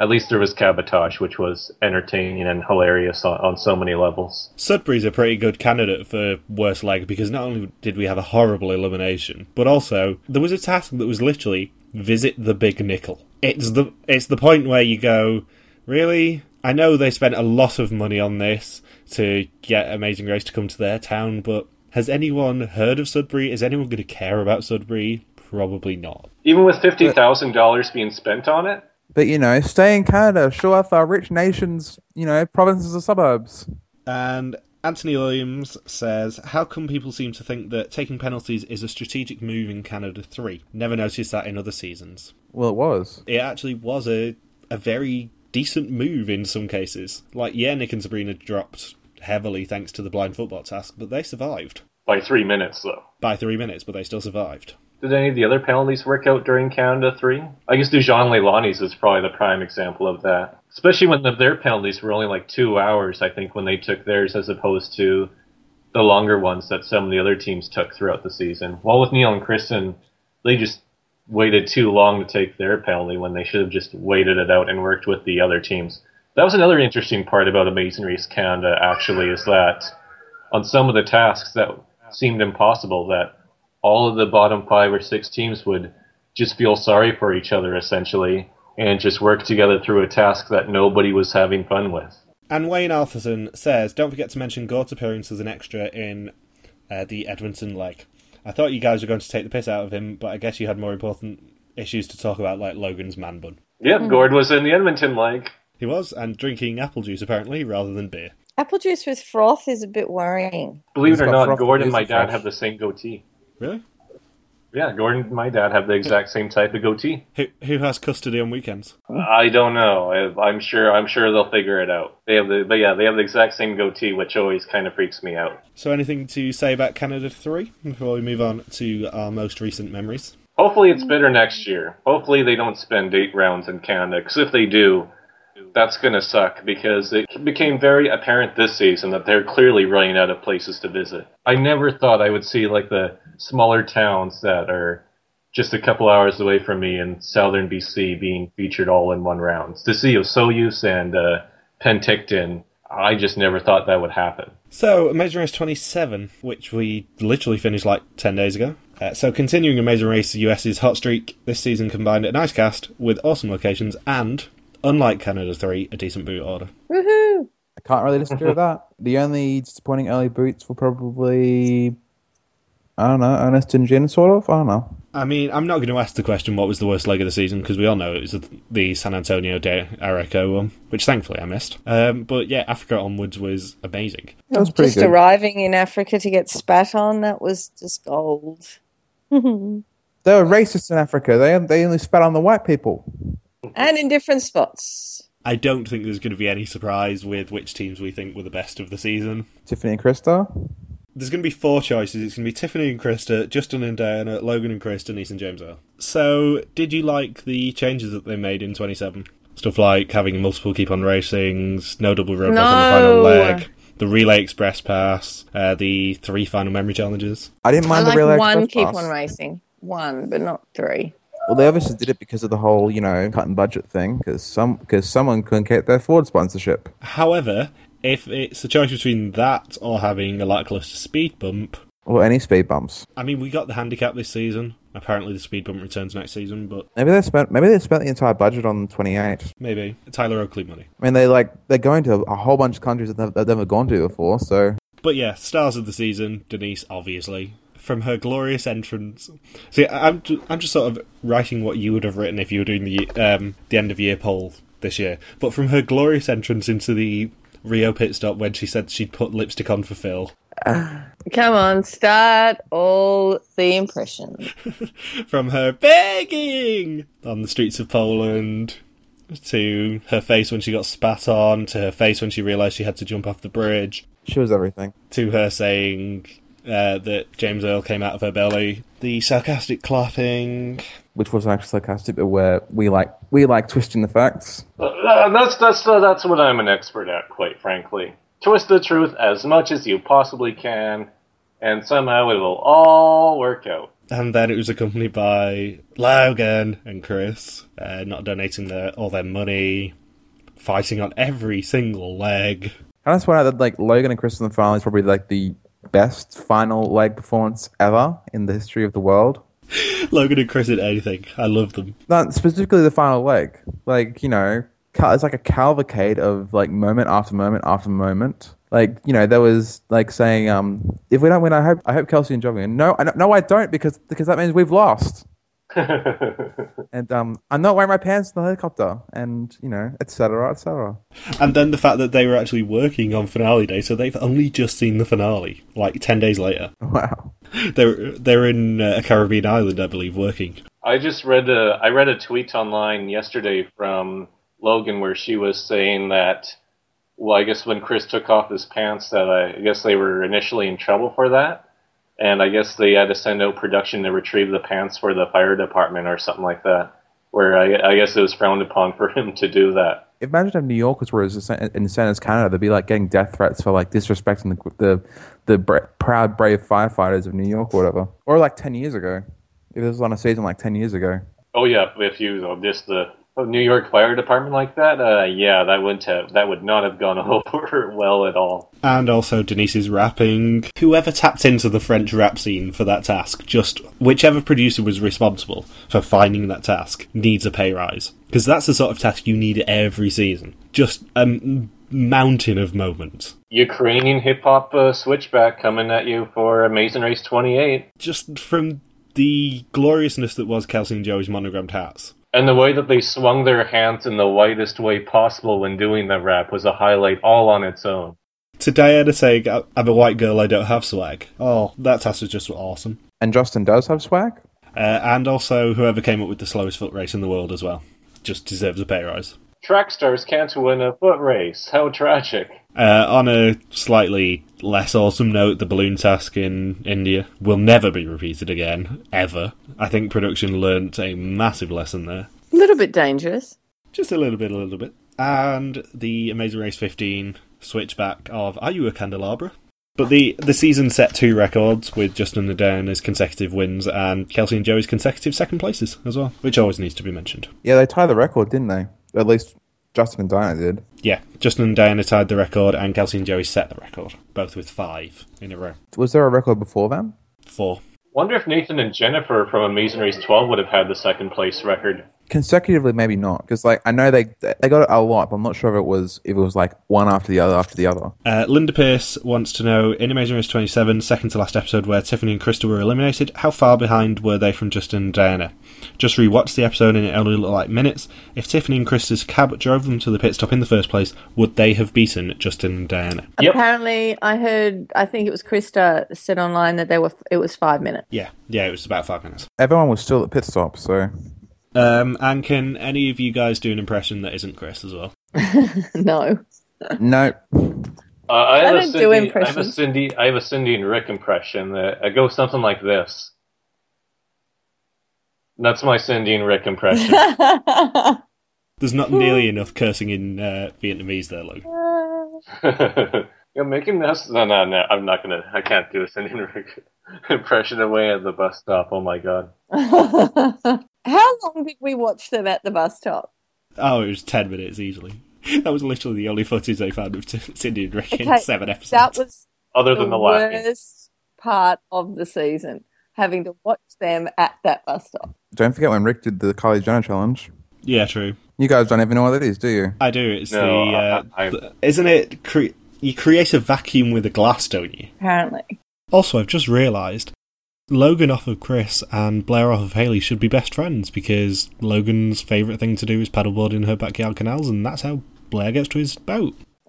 at least there was cabotage which was entertaining and hilarious on, on so many levels. Sudbury's a pretty good candidate for worst leg because not only did we have a horrible elimination, but also there was a task that was literally visit the big nickel. It's the it's the point where you go, really? I know they spent a lot of money on this to get Amazing Race to come to their town, but has anyone heard of Sudbury? Is anyone going to care about Sudbury? Probably not. Even with fifty thousand dollars being spent on it, But you know, stay in Canada, show off our rich nations, you know, provinces or suburbs. And Anthony Williams says, How come people seem to think that taking penalties is a strategic move in Canada 3? Never noticed that in other seasons. Well, it was. It actually was a, a very decent move in some cases. Like, yeah, Nick and Sabrina dropped heavily thanks to the blind football task, but they survived. by three minutes though. By three minutes, but they still survived. Did any of the other penalties work out during Canada 3? I guess Dujon Jelani's is probably the prime example of that. Especially when the, their penalties were only like two hours, I think, when they took theirs, as opposed to the longer ones that some of the other teams took throughout the season. While with Neil and Kristen, they just waited too long to take their penalty when they should have just waited it out and worked with the other teams. That was another interesting part about Amazing Race Canada, actually, is that on some of the tasks that seemed impossible, that all of the bottom five or six teams would just feel sorry for each other essentially and just work together through a task that nobody was having fun with. And Wayne Alpherson says, Don't forget to mention Gort's appearance as an extra in uh, the Edmonton leg. I thought you guys were going to take the piss out of him, but I guess you had more important issues to talk about, like Logan's man bun. Yep, mm-hmm. Gord was in the Edmonton leg. He was, and drinking apple juice apparently, rather than beer. Apple juice with froth is a bit worrying. Believe it or not, froth Gord and and my dad fresh. have the same goatee. Really? Yeah, Gordon and my dad have the exact same type of goatee. Who who has custody on weekends? I don't know. I, I'm sure. I'm sure they'll figure it out. They have the, but yeah, they have the exact same goatee, which always kind of freaks me out. So, anything to say about Canada 3 before we move on to our most recent memories? Hopefully, it's better next year. Hopefully, they don't spend eight rounds in Canada, because if they do, that's going to suck because it became very apparent this season that they're clearly running out of places to visit. I never thought I would see like the smaller towns that are just a couple hours away from me in southern BC being featured all in one round. To see Osoyoos and uh, Penticton, I just never thought that would happen. So, Amazing Race 27, which we literally finished like 10 days ago. Uh, so, continuing Amazing Race US's hot streak, this season combined a nice cast with awesome locations and, unlike Canada 3, a decent boot order. Woohoo! I can't really disagree with that. The only disappointing early boots were probably, I don't know, Ernest and Jin, sort of. I don't know. I mean, I'm not going to ask the question what was the worst leg of the season because we all know it was the San Antonio de Areco one, which thankfully I missed. Um, but yeah, Africa onwards was amazing. That was pretty Just good. arriving in Africa to get spat on, that was just gold. and They were racist in Africa. They they only spat on the white people. In different spots. I don't think there's going to be any surprise with which teams we think were the best of the season. Tiffany and Krista. There's going to be four choices. It's going to be Tiffany and Krista, Justin and Diana, Logan and Chris, Denise and James Earl. So, did you like the changes that they made in 27? Stuff like having multiple keep on racings, no double roadblock on the final leg, the relay express pass, uh, the three final memory challenges. I didn't I mind like the relay one express keep pass. on racing. One, but not three. Well, they obviously did it because of the whole, you know, cutting budget thing. Because some because someone couldn't get their Ford sponsorship. However, if it's a choice between that or having a lackluster speed bump, Or any speed bumps. I mean, we got the handicap this season. Apparently, the speed bump returns next season, but Maybe they spent maybe they spent the entire budget on 28. maybe Tyler Oakley money. I mean, they like they're going to a whole bunch of countries that they've, they've never gone to before. So But yeah, stars of the season, Denise, obviously. From her glorious entrance. See, I'm I'm just sort of writing what you would have written if you were doing the um, the end of year poll this year, but from her glorious entrance into the Rio pit stop when she said she'd put lipstick on for Phil, Come on, start all the impressions. from her begging on the streets of Poland to her face when she got spat on, to her face when she realised she had to jump off the bridge, She was everything. to her saying uh, that James Earl came out of her belly, the sarcastic clapping. Which wasn't actually sarcastic, but where we like we like twisting the facts. Uh, that's that's uh, that's what I'm an expert at, quite frankly. Twist the truth as much as you possibly can, and somehow it will all work out. And then it was accompanied by Logan and Chris, uh, not donating their all their money, fighting on every single leg. And that's why that like Logan and Chris in the final is probably like the best final leg performance ever in the history of the world. Logan and Chris in anything. I love them. Not specifically the final leg. Like, you know, it's like a cavalcade of like moment after moment after moment. Like, you know, there was like saying, um, if we don't win, I hope I hope Kelsey and John. No, I, no, I don't because because that means we've lost. And um, I'm not wearing my pants in the helicopter, and you know, etc. etc. And then the fact that they were actually working on finale day, so they've only just seen the finale, like ten days later. Wow. They're they're in uh, a Caribbean island, I believe, working. I just read a I read a tweet online yesterday from Logan where she was saying that well I guess when Chris took off his pants that I, I guess they were initially in trouble for that and I guess they had to send out production to retrieve the pants for the fire department or something like that where I, I guess it was frowned upon for him to do that. Imagine if New Yorkers were as in as Canada, they'd be like getting death threats for like disrespecting the the, the bra- proud brave firefighters of New York or whatever, or like ten years ago. If this was on a season like ten years ago, Oh yeah, if you uh, this the New York Fire Department like that, uh, yeah, that wouldn't have that would not have gone over well at all. And also Denise's rapping. Whoever tapped into the French rap scene for that task, just whichever producer was responsible for finding that task, needs a pay rise. Because that's the sort of task you need every season. Just a mountain of moments. Ukrainian hip hop uh, switchback coming at you for Amazing Race 28. Just from the gloriousness that was Kelsey and Joey's monogrammed hats. And the way that they swung their hands in the whitest way possible when doing the rap was a highlight all on its own. To Diana saying, I'm a white girl, I don't have swag. Oh, that task was just awesome. and Justin does have swag. Uh, and also, whoever came up with the slowest foot race in the world as well. Just deserves a pay rise. Track stars can't win a foot race. How tragic. Uh, on a slightly less awesome note, the balloon task in India will never be repeated again, ever. I think production learnt a massive lesson there. A little bit dangerous. Just a little bit, a little bit. And the Amazing Race 15 switchback of Are You a Candelabra? But the, the season set two records with Justin and Diana's consecutive wins and Kelsey and Joey's consecutive second places as well, which always needs to be mentioned. Yeah, they tied the record, didn't they? At least Justin and Diana did. Yeah, Justin and Diana tied the record and Kelsey and Joey set the record, both with five in a row. Was there a record before them? Four. Wonder if Nathan and Jennifer from Amazing Race 12 would have had the second place record. Consecutively, maybe not, because like I know they they got it a lot, but I'm not sure if it was if it was like one after the other after the other. Uh, Linda Pierce wants to know in Amazing Race 27, second to last episode where Tiffany and Krista were eliminated, how far behind were they from Justin and Diana? Just rewatched the episode and it only looked like minutes. If Tiffany and Krista's cab drove them to the pit stop in the first place, would they have beaten Justin and Diana? Yep. Apparently, I heard. I think it was Krista said online that they were. It was five minutes. Yeah, yeah, it was about five minutes. Everyone was still at pit stop, so Um, and can any of you guys do an impression that isn't Chris as well? no. no. Uh, I, have I a don't do Cindy, I have a impressions. Cindy. I have a Cindy and Rick impression that I go something like this. That's my Cindy and Rick impression. There's not nearly enough cursing in uh, Vietnamese there, Luke. You're making this? No, no, no. I'm not gonna. I can't do a Cindy and Rick impression away at the bus stop. Oh my god. How long did we watch them at the bus stop? Oh, it was 10 minutes easily. That was literally the only footage they found of Cindy and Rick in seven episodes. That was Other than the laughing. worst part of the season, having to watch them at that bus stop. Don't forget when Rick did the Kylie Jenner challenge. Yeah, true. You guys don't even know what that is, do you? I do. It's No, the, uh, I- I- the- isn't it? Cre- you create a vacuum with a glass, don't you? Apparently, Also, I've just realised Logan off of Chris and Blair off of Haley should be best friends because Logan's favourite thing to do is paddleboard in her backyard canals, and that's how Blair gets to his boat.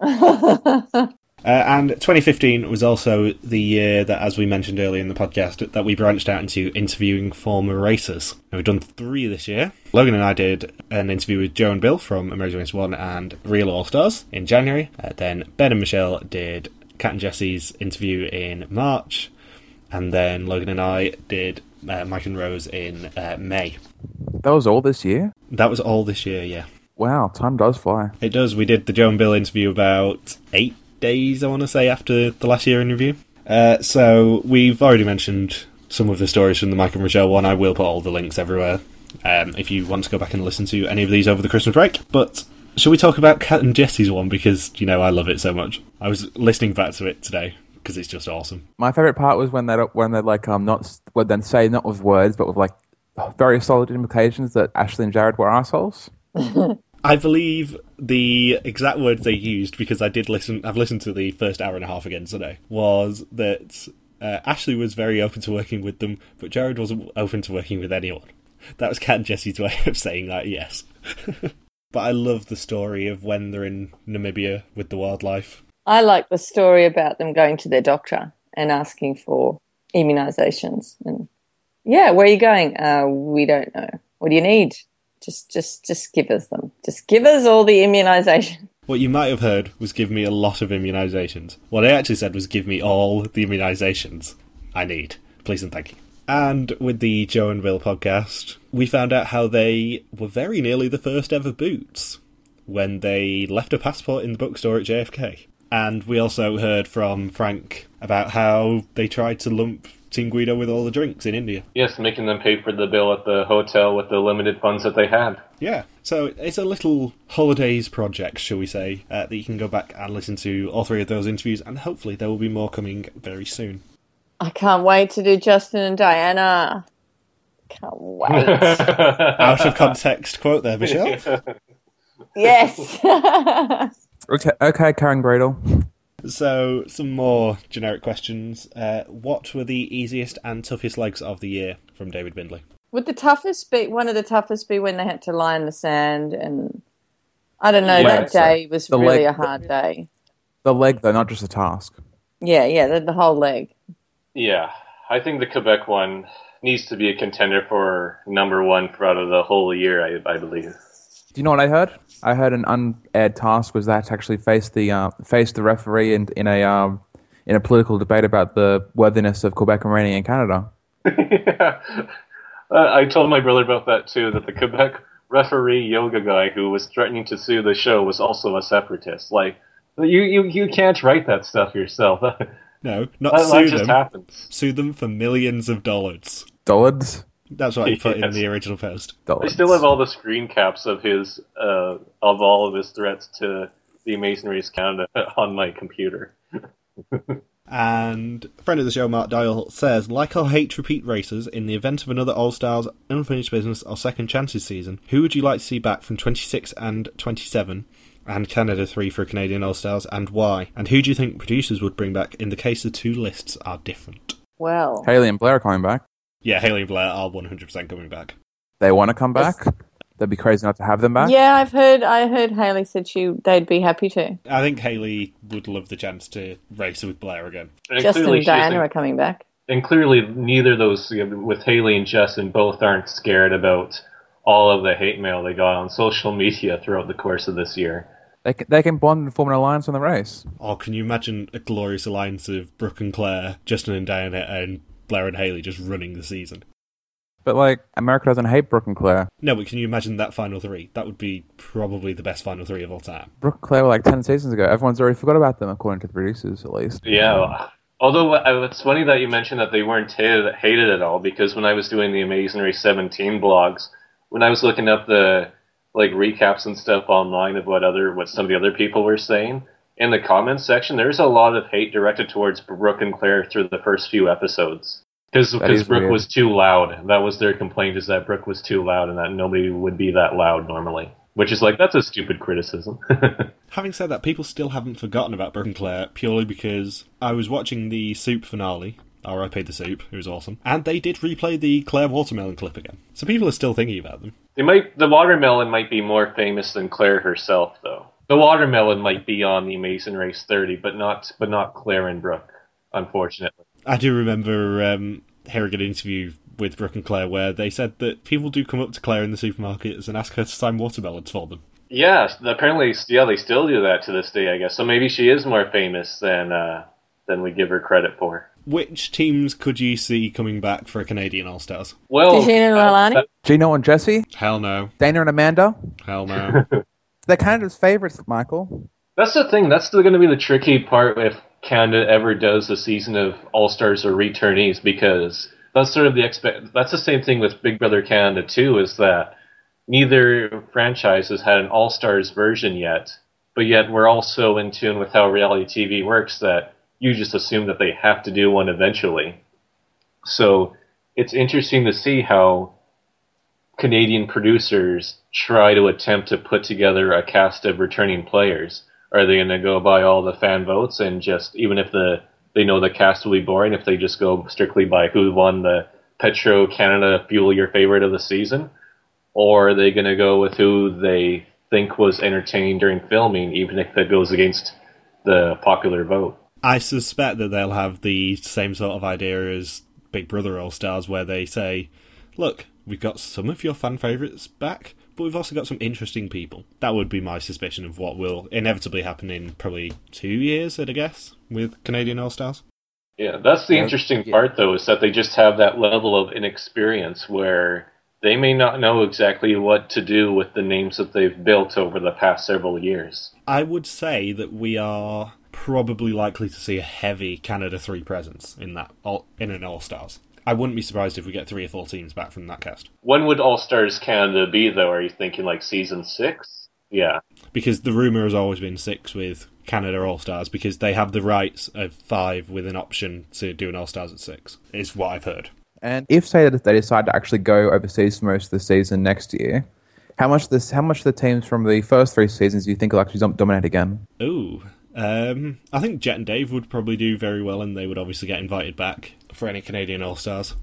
Uh, and 2015 was also the year that, as we mentioned earlier in the podcast, that we branched out into interviewing former racers. And we've done three this year. Logan and I did an interview with Joe and Bill from American Race One and Real All Stars in January. Uh, then Ben and Michelle did Cat and Jesse's interview in March. And then Logan and I did uh, Mike and Rose in uh, May. That was all this year? That was all this year, yeah. Wow, time does fly. It does. We did the Joe and Bill interview about eight days, I want to say, after the last year in review. Uh, so we've already mentioned some of the stories from the Mike and Rochelle one. I will put all the links everywhere um, if you want to go back and listen to any of these over the Christmas break. But shall we talk about Cat and Jesse's one because you know I love it so much. I was listening back to it today because it's just awesome. My favorite part was when they when they like um not would then say not with words but with like very solid implications that Ashley and Jared were assholes. I believe the exact words they used because I did listen. I've listened to the first hour and a half again today. Was that uh, Ashley was very open to working with them, but Jared wasn't open to working with anyone. That was Cat and Jesse's way of saying that. Yes, but I love the story of when they're in Namibia with the wildlife. I like the story about them going to their doctor and asking for immunizations. And yeah, where are you going? Uh, we don't know. What do you need? Just, just, just give us them. Just give us all the immunization. What you might have heard was give me a lot of immunizations. What I actually said was give me all the immunizations I need. Please and thank you. And with the Joe and Bill podcast, we found out how they were very nearly the first ever boots when they left a passport in the bookstore at JFK. And we also heard from Frank about how they tried to lump Team Guido with all the drinks in India. Yes, making them pay for the bill at the hotel with the limited funds that they had. Yeah, so it's a little holidays project, shall we say, uh, that you can go back and listen to all three of those interviews, and hopefully there will be more coming very soon. I can't wait to do Justin and Diana. Can't wait. Out of context quote there, Michelle. yes. Okay, okay, Karen Bradle. So, some more generic questions. Uh, what were the easiest and toughest legs of the year from David Bindley? Would the toughest be one of the toughest be when they had to lie in the sand and I don't know, Yeah, that day was really leg- a hard day. The leg though, not just the task. Yeah, yeah, the, the whole leg. Yeah, I think the Quebec one needs to be a contender for number one for out of the whole year, I, I believe. Do you know what I heard? I heard an unaired task was that to actually face the uh, face the referee in in a um, in a political debate about the worthiness of Quebec and remaining in Canada. yeah. Uh, I told my brother about that too, that the Quebec referee yoga guy who was threatening to sue the show was also a separatist. Like, you, you, you can't write that stuff yourself. No, not that sue just them. happens. Sue them for millions of dollars. Dollars. That's what he put in the original post. I still have all the screen caps of his, uh, of all of his threats to the Amazing Race Canada on my computer. And friend of the show, Mark Dial, says, like or hate repeat racers, in the event of another All Stars, Unfinished Business, or Second Chances season, who would you like to see back from 26 and 27, and Canada 3 for Canadian All Stars, and why? And who do you think producers would bring back in the case the two lists are different? Well, Haley and Blair are coming back. Yeah, Haley and Blair are 100% coming back. They want to come back. They'd be crazy not to have them back. yeah, I've heard. I heard Haley said she they'd be happy to. I think Haley would love the chance to race with Blair again. And Justin clearly and Diana are coming back. and clearly neither of those with Haley and Justin both aren't scared about all of the hate mail they got on social media throughout the course of this year. They can, they can bond and form an alliance on the race. Or can you imagine a glorious alliance of Brooke and Claire, Justin and Diana, and Blair and Haley just running the season? But like America doesn't hate Brooke and Claire. No, but can you imagine that final three? That would be probably the best final three of all time. Brooke and Claire were like ten seasons ago. Everyone's already forgot about them, according to the producers, at least. Yeah. Although uh, it's funny that you mentioned that they weren't hated, hated at all because when I was doing the Amazing Race 17 blogs, when I was looking up the like recaps and stuff online of what other what some of the other people were saying in the comments section, there's a lot of hate directed towards Brooke and Claire through the first few episodes because Brooke weird. was too loud. That was their complaint is that Brooke was too loud and that nobody would be that loud normally. Which is like that's a stupid criticism. Having said that, people still haven't forgotten about Brooke and Claire purely because I was watching the Soup finale or I R.I.P. the soup. It was awesome. And they did replay the Claire Watermelon clip again. So people are still thinking about them. They might the watermelon might be more famous than Claire herself, though. The watermelon might be on the Amazing Race 30, but not but not Claire and Brooke, unfortunately. I do remember um, hearing an interview with Brooke and Claire where they said that people do come up to Claire in the supermarkets and ask her to sign watermelons for them. Yeah, apparently, yeah, they still do that to this day, I guess. So maybe she is more famous than uh, than we give her credit for. Which teams could you see coming back for a Canadian All Stars? Well, Gina and Leilani? that- Gino and Jesse, Hell no. Dana and Amanda. Hell no. They're Canada's favorites, Michael. That's the thing. That's going to be the tricky part if Canada ever does a season of All Stars or returnees, because that's sort of the expect. That's the same thing with Big Brother Canada too. Is that neither franchise has had an All Stars version yet, but yet we're all so in tune with how reality TV works that you just assume that they have to do one eventually. So it's interesting to see how Canadian producers try to attempt to put together a cast of returning players. Are they going to go by all the fan votes and just even if the they know the cast will be boring if they just go strictly by who won the Petro Canada Fuel Your Favorite of the season, or are they going to go with who they think was entertaining during filming, even if that goes against the popular vote? I suspect that they'll have the same sort of idea as Big Brother All Stars, where they say, look, we've got some of your fan favourites back, but we've also got some interesting people. That would be my suspicion of what will inevitably happen in probably two years, I'd guess, with Canadian All Stars. Yeah, that's the Yeah, interesting yeah. part, though, is that they just have that level of inexperience where they may not know exactly what to do with the names that they've built over the past several years. I would say that we are probably likely to see a heavy Canada 3 presence in that in an All Stars. I wouldn't be surprised if we get three or four teams back from that cast. When would All Stars Canada be, though? Are you thinking like season six? Yeah. because the rumor has always been six with Canada All Stars because they have the rights of five with an option to do an All Stars at six. Is what I've heard. And if say that they decide to actually go overseas for most of the season next year, how much this how much the teams from the first three seasons do you think will actually dominate again? Ooh, um, I think Jet and Dave would probably do very well, and they would obviously get invited back for any Canadian All Stars.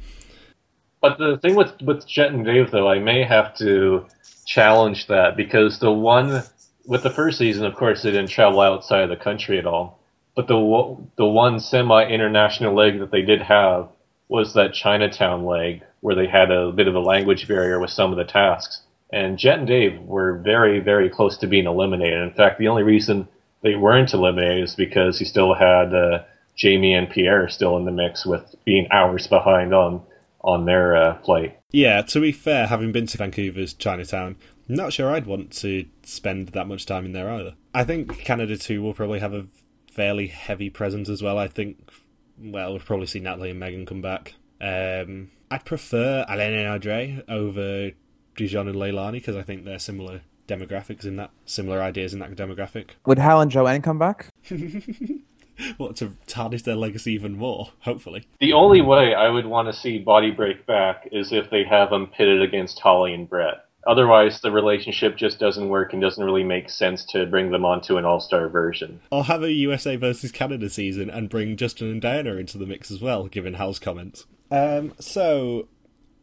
But the thing with with Jet and Dave, though, I may have to challenge that because the one with the first season, of course, they didn't travel outside of the country at all. But the the one semi international leg that they did have was that Chinatown leg, where they had a bit of a language barrier with some of the tasks. And Jet and Dave were very, very close to being eliminated. In fact, the only reason they weren't eliminated is because he still had uh, Jamie and Pierre are still in the mix with being hours behind on on their uh, flight. Yeah, to be fair, having been to Vancouver's Chinatown, I'm not sure I'd want to spend that much time in there either. I think Canada too will probably have a fairly heavy presence as well. I think, well, we'll probably see Natalie and Megan come back. Um, I'd prefer Alain and Audrey over Dujon and Jelani because I think they're similar demographics in that, similar ideas in that demographic. Would Hal and Joanne come back? What, to tarnish their legacy even more, hopefully. The only way I would want to see Body Break back is if they have them pitted against Holly and Brett. Otherwise, the relationship just doesn't work and doesn't really make sense to bring them onto an all-star version. Or have a USA versus Canada season and bring Justin and Diana into the mix as well, given Hal's comments. Um, so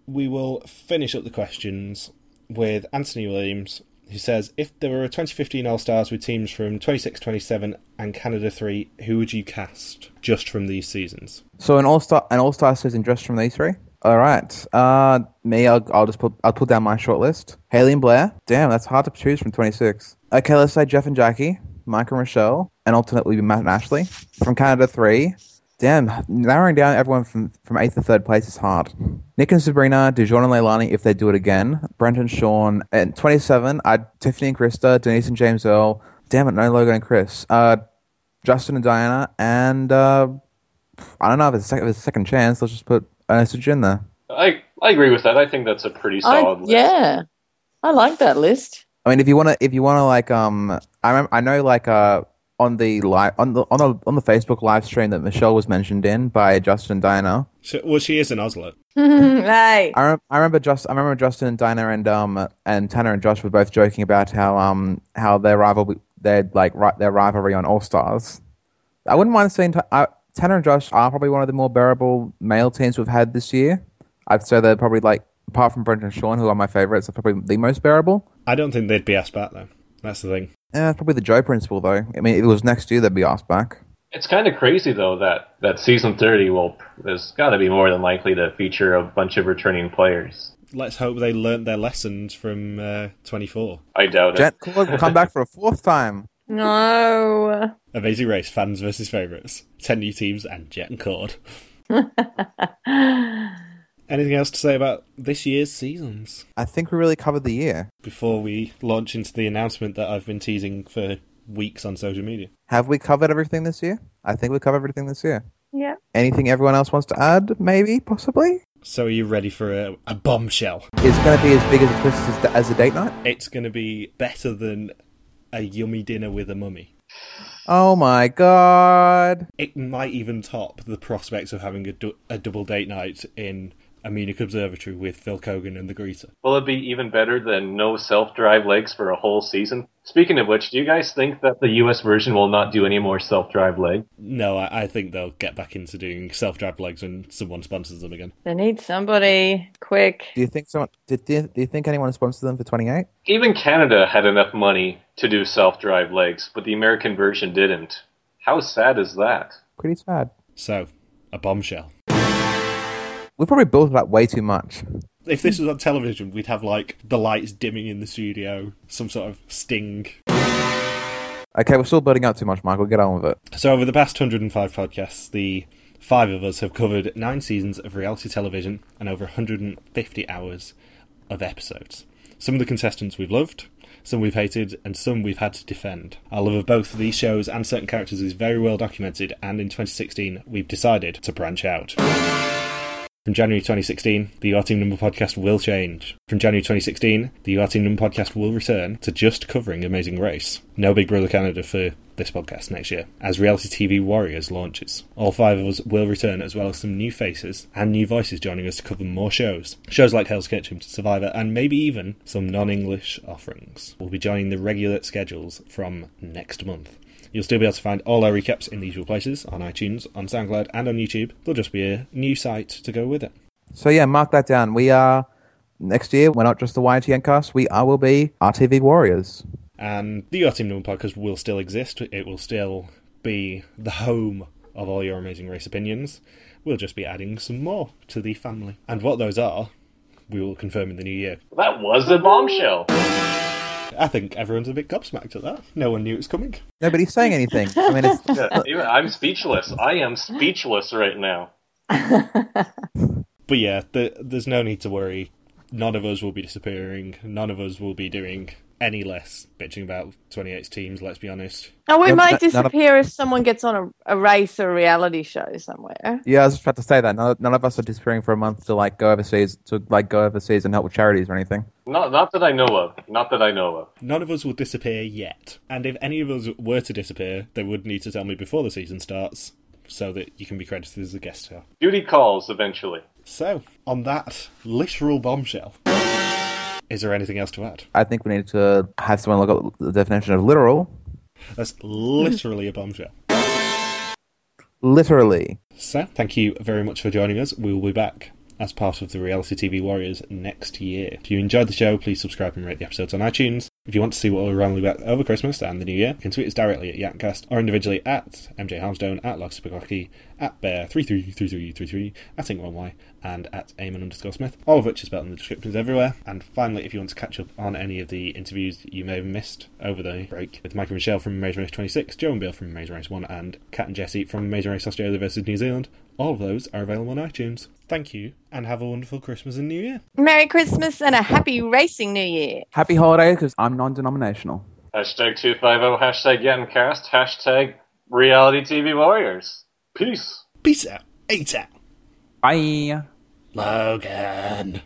we will finish up the questions with Anthony Williams, who says if there were a 2015 All Stars with teams from 26, 27, and Canada 3, who would you cast just from these seasons? So an all star an all star season just from these three. All right. Uh, me, I'll, I'll just put I'll put down my short list. Haley and Blair. Damn, that's hard to choose from twenty six. Okay, let's say Jeff and Jackie, Mike and Rochelle, and alternately Matt and Ashley from Canada three. Damn, narrowing down everyone from from eighth to third place is hard. Nick and Sabrina, Dujon and Jelani if they do it again. Brent and Sean and twenty seven. I'd Tiffany and Krista, Denise and James Earl. Damn it, no Logan and Chris. Uh, Justin and Diana, and uh, I don't know if it's, a sec- if it's a second chance. Let's just put Ernest in there. I I agree with that. I think that's a pretty I, solid list. yeah, I like that list. I mean, if you want to, if you want to, like, um, I remember, I know, like, uh, on the live on the on the on the Facebook live stream that Michelle was mentioned in by Justin and Diana. She, well, she is an Oslo. hey, I, rem- I remember just I remember Justin and Diana and um and Tanner and Josh were both joking about how um how their rival their like ri- their rivalry on All Stars. I wouldn't mind seeing. T- I, Tanner and Josh are probably one of the more bearable male teams we've had this year. I'd say they're probably like, apart from Brent and Sean, who are my favourites, are probably the most bearable. I don't think they'd be asked back though. That's the thing. Yeah, probably the Joe principle though. I mean, if it was next year, they'd be asked back. It's kind of crazy though that that season 30 will there's got to be more than likely to feature a bunch of returning players. Let's hope they learnt their lessons from uh, 24. I doubt it. Jet Cord will come back for a fourth time. No. Amazing Race fans versus favourites. 10 new teams and Jet and Cord. Anything else to say about this year's seasons? I think we really covered the year. Before we launch into the announcement that I've been teasing for weeks on social media. Have we covered everything this year? I think we covered everything this year. Yeah. Anything everyone else wants to add? Maybe, possibly. So are you ready for a, a bombshell? It's going to be as big as a twist as, as a date night. It's going to be better than a yummy dinner with a mummy. Oh my god! It might even top the prospects of having a, du- a double date night in a Munich observatory with Phil Keoghan and the Greeter. Will it be even better than no self-drive legs for a whole season? Speaking of which, do you guys think that the US version will not do any more self-drive legs? No, I, I think they'll get back into doing self-drive legs when someone sponsors them again. They need somebody quick. Do you think someone? Did, do, you, do you think anyone sponsored them for twenty eight? Even Canada had enough money to do self-drive legs, but the American version didn't. How sad is that? Pretty sad. So, a bombshell. We probably built it up way too much. If this was on television, we'd have like the lights dimming in the studio, some sort of sting. Okay, we're still building up too much, Michael. Get on with it. So, over the past 105 podcasts, the five of us have covered nine seasons of reality television and over 150 hours of episodes. Some of the contestants we've loved, some we've hated, and some we've had to defend. Our love of both of these shows and certain characters is very well documented, and in 2016, we've decided to branch out. From January 2016, the Your Team Number podcast will change. From January 2016, the Your Team Number podcast will return to just covering Amazing Race. No Big Brother Canada for this podcast next year, as Reality TV Warriors launches. All five of us will return, as well as some new faces and new voices joining us to cover more shows. Shows like Hell's Kitchen, Survivor, and maybe even some non English offerings. We'll be joining the regular schedules from next month. You'll still be able to find all our recaps in the usual places on iTunes, on SoundCloud, and on YouTube. There'll just be a new site to go with it. So yeah, mark that down. We are next year. We're not just the YTN cast. We are will be RTV Warriors. And the Your Team Number podcast will still exist. It will still be the home of all your amazing race opinions. We'll just be adding some more to the family. And what those are, we will confirm in the new year. That was a bombshell. I think everyone's a bit gobsmacked at that. No one knew it was coming. Nobody's saying anything. I mean, it's, Yeah, even- I'm speechless. I am speechless right now. But yeah, the, there's no need to worry. None of us will be disappearing. None of us will be doing any less bitching about 28 teams, let's be honest. Oh, we None- might none of- disappear if someone gets on a, a race or a reality show somewhere. yeah, I was just about to say that. None, none of us are disappearing for a month to like go overseas to like go overseas and help with charities or anything. Not, not that I know of. Not that I know of. None of us will disappear yet. And if any of us were to disappear, they would need to tell me before the season starts so that you can be credited as a guest star. Duty calls eventually. So, on that literal bombshell, is there anything else to add? I think we need to have someone look up the definition of literal. That's literally a bombshell. Literally. So, thank you very much for joining us. We will be back as part of the Reality TV Warriors next year. If you enjoyed the show, please subscribe and rate the episodes on iTunes. If you want to see what we're rambling about over Christmas and the New Year, you can tweet us directly at Yankcast or individually at MJ Harmstone, at Loxpagaki, at Bear333333, at Ink1Y, and at Eamon underscore Smith, all of which is spelled in the descriptions everywhere. And finally, if you want to catch up on any of the interviews you may have missed over the break with Michael Michelle from Amazing Race 26, Joe and Bill from Amazing Race 1, and Kat and Jesse from Amazing Race Australia versus New Zealand, all of those are available on iTunes. Thank you, and have a wonderful Christmas and New Year. Merry Christmas and a happy racing new year. Happy holidays because I'm non-denominational. Hashtag 250, hashtag Gettingcast, hashtag Reality TV Warriors. Peace. Peace out. Eight out. Bye. Logan.